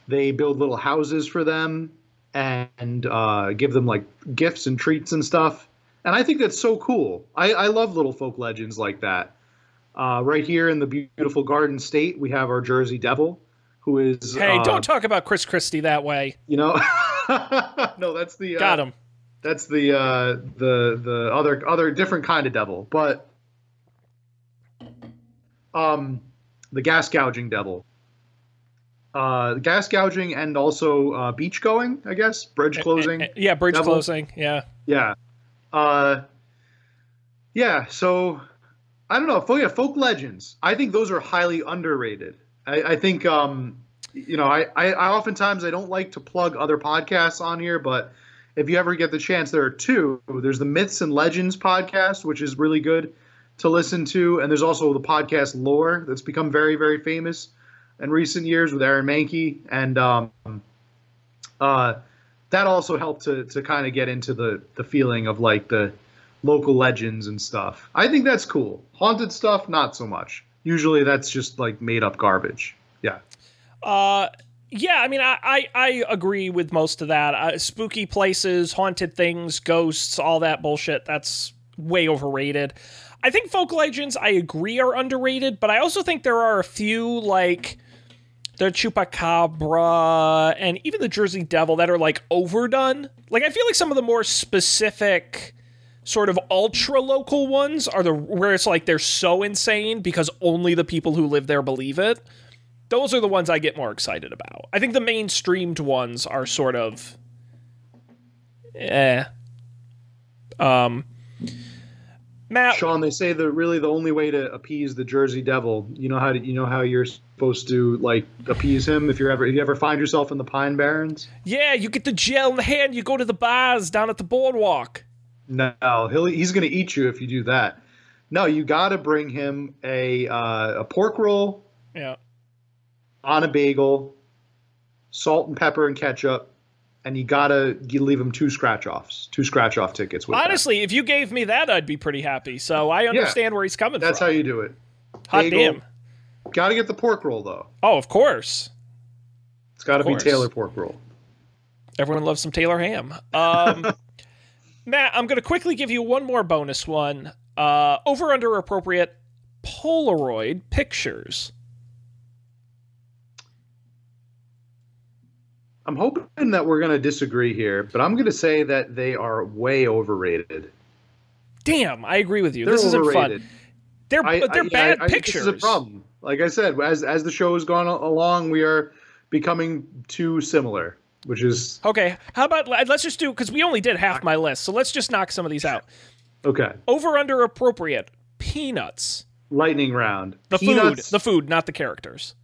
they build little houses for them and uh, give them like gifts and treats and stuff. And I think that's so cool. I, I love little folk legends like that. Uh, right here in the beautiful Garden State, we have our Jersey Devil, who is hey, uh, don't talk about Chris Christie that way. you know. no, that's the uh, Got him. that's the uh, the the other other different kind of devil, but um, the gas gouging devil. Uh, gas gouging and also uh, beach going, I guess, bridge closing. Yeah, bridge Devil. closing. Yeah. Yeah. Uh, yeah. So I don't know. Folk, yeah, folk legends. I think those are highly underrated. I, I think, um, you know, I, I, I oftentimes I don't like to plug other podcasts on here, but if you ever get the chance, there are two. There's the Myths and Legends podcast, which is really good to listen to, and there's also the podcast Lore that's become very, very famous in recent years with Aaron Mahnke, and um, uh, that also helped to to kind of get into the the feeling of like the local legends and stuff. I think that's cool. Haunted stuff, not so much. Usually, that's just like made up garbage. Yeah. Uh, yeah, I mean, I, I, I agree with most of that. Uh, spooky places, haunted things, ghosts, all that bullshit, that's way overrated. I think folk legends, I agree, are underrated, but I also think there are a few, like the Chupacabra and even the Jersey Devil, that are like overdone. Like, I feel like some of the more specific sort of ultra local ones are the where it's like they're so insane because only the people who live there believe it those are the ones I get more excited about. I think the mainstreamed ones are sort of eh. Um Matt Sean, they say that really the only way to appease the Jersey Devil, you know how to, you know how you're supposed to like appease him if you're ever if you ever find yourself in the Pine Barrens. Yeah, you get the gel in the hand, you go to the bars down at the boardwalk. No, he'll he's gonna eat you if you do that. No, you got to bring him a uh, a pork roll Yeah. on a bagel, salt and pepper and ketchup, and you gotta you leave him two scratch offs, two scratch off tickets. With that. Honestly, if you gave me that, I'd be pretty happy. So I understand where he's coming from. that's how you do it. Hot bagel. damn. Got to get the pork roll though. Oh, of course. It's got to be. Taylor pork roll. Everyone loves some Taylor ham. Um, Matt, I'm going to quickly give you one more bonus one. Uh, over under appropriate Polaroid pictures. I'm hoping that we're gonna disagree here, but I'm gonna say that they are way overrated. Damn, I agree with you. They're this isn't fun. They're I, they're I- bad I pictures. This is a problem. Like I said, as as the show has gone along, we are becoming too similar, which is Okay, how about let's just do because we only did half my list, so let's just knock some of these out. okay. Over under appropriate peanuts. Lightning round. The Peanuts- food, the food, not the characters.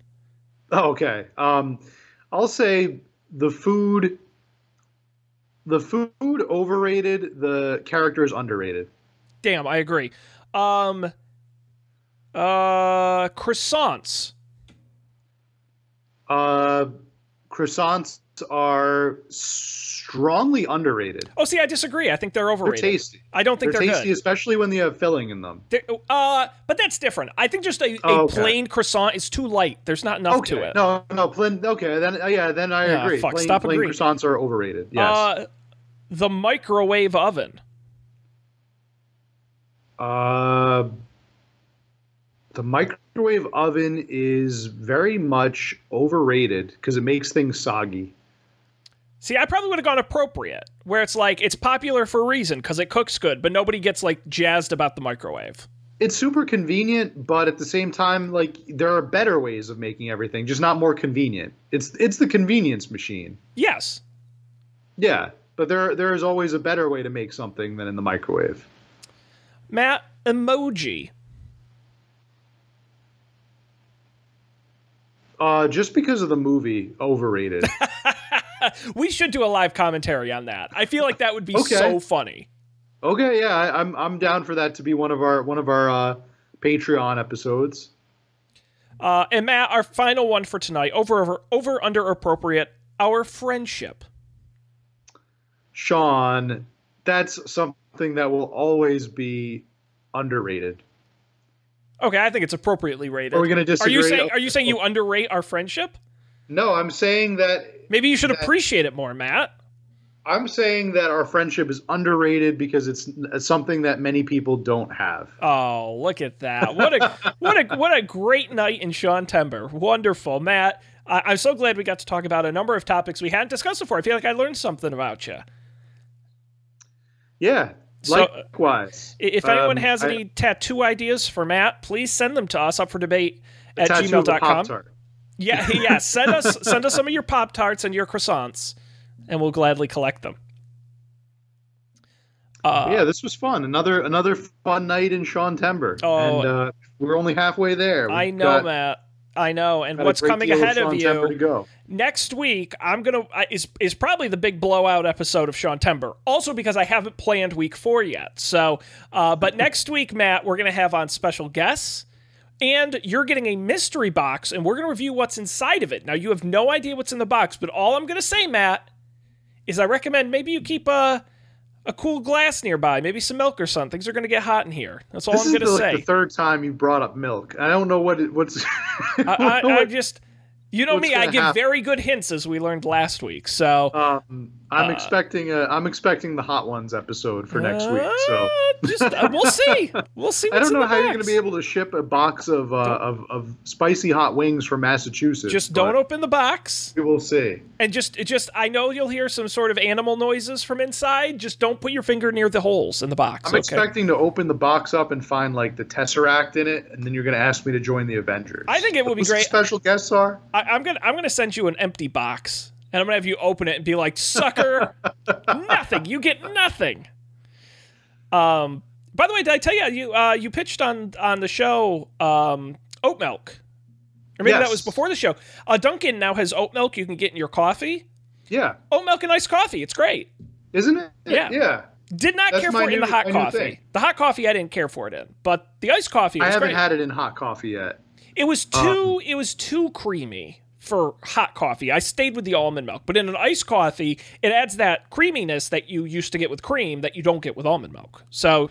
Oh, okay. Um, I'll say the food. The food overrated. The characters underrated. Damn, I agree. Um, uh, croissants. Uh, croissants are strongly underrated. Oh, see, I disagree. I think they're They're overrated. tasty. I don't think They're, they're, tasty, good. especially when they have filling in them. They're- uh, but that's different. I think just a, a okay. plain croissant is too light. There's not enough okay. to it. No, no, plain, okay, then uh, yeah, then I Yeah, agree. fuck, plain, stop plain agreeing. croissants are overrated. Yes. Uh, the microwave oven. Uh, the microwave oven is very much overrated because it makes things soggy. See, I probably would have gone appropriate, where it's like it's popular for a reason because it cooks good, but nobody gets like jazzed about the microwave. It's super convenient, but at the same time, like there are better ways of making everything, just not more convenient. It's it's the convenience machine. Yes. Yeah, but there there is always a better way to make something than in the microwave. Matt, emoji. Uh, just because of the movie, overrated. We should do a live commentary on that. I feel like that would be Okay. so funny. okay, yeah, I, I'm I'm down for that to be one of our one of our uh, Patreon episodes. Uh, and Matt, our final one for tonight, over over over under appropriate, our friendship. Sean, that's something that will always be underrated. Okay, I think it's appropriately rated. Are we going to disagree? Are you saying are you saying you underrate our friendship? No, I'm saying that Maybe you should That- appreciate it more, Matt. I'm saying that our friendship is underrated because it's something that many people don't have. Oh, look at that! What a what a what a great night in Sean Tember. Wonderful, Matt. I I'm so glad we got to talk about a number of topics we hadn't discussed before. I feel like I learned something about you. Yeah, So- likewise. If anyone Um, has I- any tattoo ideas for Matt, please send them to us up for debate at tattoo of a gmail.com. Yeah, yeah. Send us send us some of your Pop Tarts and your croissants, and we'll gladly collect them. Uh, yeah, this was fun. Another another fun night in Sean Tember. Oh. and uh, we're only halfway there. I We've know, got- Matt. I know. And what's coming ahead of to you next week? I'm gonna is is probably the big blowout episode of Sean Tember. Also because I haven't planned week four yet. So, uh, but next week, Matt, we're gonna have on special guests. And you're getting a mystery box, and we're going to review what's inside of it. Now, you have no idea what's in the box, but all I'm going to say, Matt, is I recommend maybe you keep a, a cool glass nearby, maybe some milk or something. Things are going to get hot in here. That's all This I'm going to the, say. like the third time you brought up milk. I don't know what it, what's. I, I, I just, you know me, I give happen. very good hints as we learned last week. So um, I'm Uh, expecting a, I'm expecting the hot ones episode for next week. So Uh, just uh, we'll see. We'll see. I don't know how you're going to be able to ship a box of uh, of of spicy hot wings from Massachusetts. Just don't open the box, We will see. and just just I know you'll hear some sort of animal noises from inside. Just don't put your finger near the holes in the box. I'm okay? expecting to open the box up and find like the Tesseract in it, and then you're going to ask me to join the Avengers. I think it would be great. special guests are. I, I'm gonna I'm gonna send you an empty box, and I'm gonna have you open it and be like, "Sucker, nothing. You get nothing." Um. By the way, did I tell you you uh, you pitched on on the show um, oat milk, or maybe that was before the show. Uh, Dunkin' now has oat milk you can get in your coffee. Yeah, Oat milk and iced coffee. It's great. isn't it? Yeah. Yeah. Did not That's care for it in the hot coffee. The hot coffee I didn't care for it in, but the iced coffee I haven't great. had it in hot coffee yet. It was Um, too it was too creamy for hot coffee. I stayed with the almond milk, but in an iced coffee, it adds that creaminess that you used to get with cream that you don't get with almond milk. So,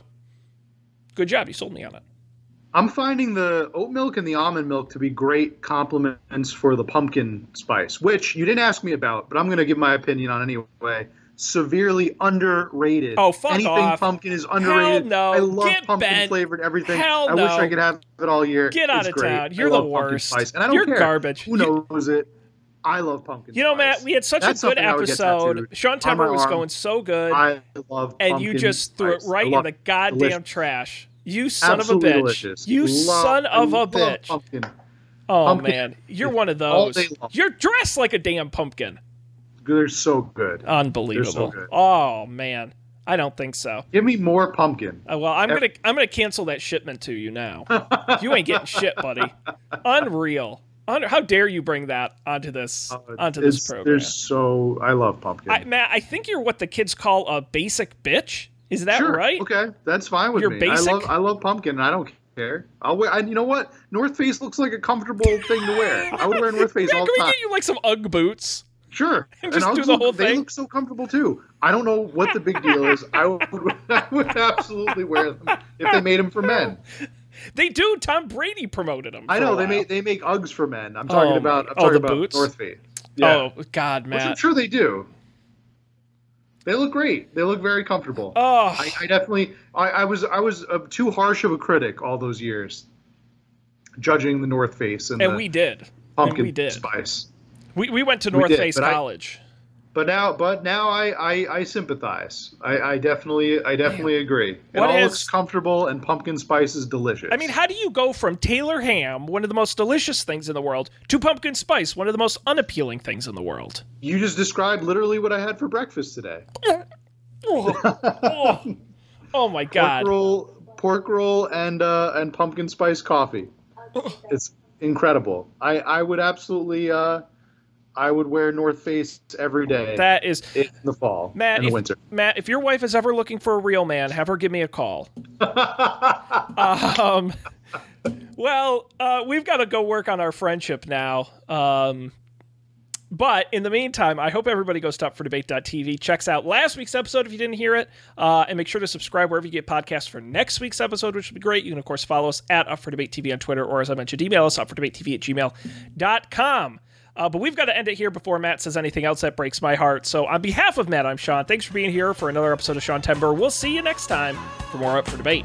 good job, you sold me on it. I'm finding the oat milk and the almond milk to be great complements for the pumpkin spice, which you didn't ask me about, but I'm going to give my opinion on anyway. Severely underrated. Oh, fuck Anything off. pumpkin is underrated. no. I love Get pumpkin bent. flavored everything. Hell I wish. I could have it all year. Get out It's of great. town. You're the worst. Spice, and I don't You're care. garbage. Who You- knows it? I love pumpkin You know, spice. Matt, we had such That's a good something I would get episode. Sean on was going so good, I love and you just threw it spice. I right in the goddamn Delicious. trash. You son Absolutely of a bitch. delicious. You Love- son of a bitch. Pumpkin. Oh Pumpkin man, you're one of those. You're dressed like a damn pumpkin. They're so good. Unbelievable. good. Oh man, I don't think so. Give me more pumpkin. Uh, well, I'm gonna I'm gonna cancel that shipment to you now. you ain't getting shit, buddy. Unreal. Un- how dare you bring that onto this Uh, onto this program? They're so. I love pumpkin. I, Matt, I think you're what the kids call a basic bitch. Is that sure. right? Okay, that's fine with You're me. basic? I love. I love pumpkin. and I don't care. I'll wear. I, you know what? North Face looks like a comfortable thing to wear. I would wear North Face all can the we time. get you like some UGG boots? Sure. And just Uggs do the whole They thing? look so comfortable too. I don't know what the big deal is. I would, I would absolutely wear them if they made them for men. They do. Tom Brady promoted them. I know they make they make Uggs for men. I'm talking Oh, about. I'm oh, talking the about boots? North Face. Yeah. Oh God, man. I'm sure they do. They look great. They look very comfortable. Oh, I, I definitely. I, I was. I was uh, too harsh of a critic all those years, judging the North Face and, and we did. pumpkin we did. spice. We, we went to We North did, Face but I- College. But now, but now, I I, I sympathize. I, I definitely I definitely agree. It What all is- looks comfortable, and pumpkin spice is delicious. I mean, how do you go from Taylor ham, one of the most delicious things in the world, to pumpkin spice, one of the most unappealing things in the world? you just described literally what I had for breakfast today. Oh, oh, oh my God. Pork roll, pork roll, and uh, and pumpkin spice coffee. It's incredible. I I would absolutely uh, I would wear North Face every day That is in the fall Matt. and the If, winter. Matt, if your wife is ever looking for a real man, have her give me a call. Um, Well, uh, we've got to go work on our friendship now. Um, but in the meantime, I hope everybody goes to upfordebate.tv, checks out last week's episode if you didn't hear it, uh, and make sure to subscribe wherever you get podcasts for next week's episode, which would be great. You can, of course, follow us at Up for Debate TV on Twitter, or as I mentioned, email us, upfordebatetv at gmail.com. Uh, but we've got to end it here before Matt says anything else that breaks my heart. So, on behalf of Matt, I'm Sean. Thanks for being here for another episode of Sean Tember. We'll see you next time for more Up for Debate.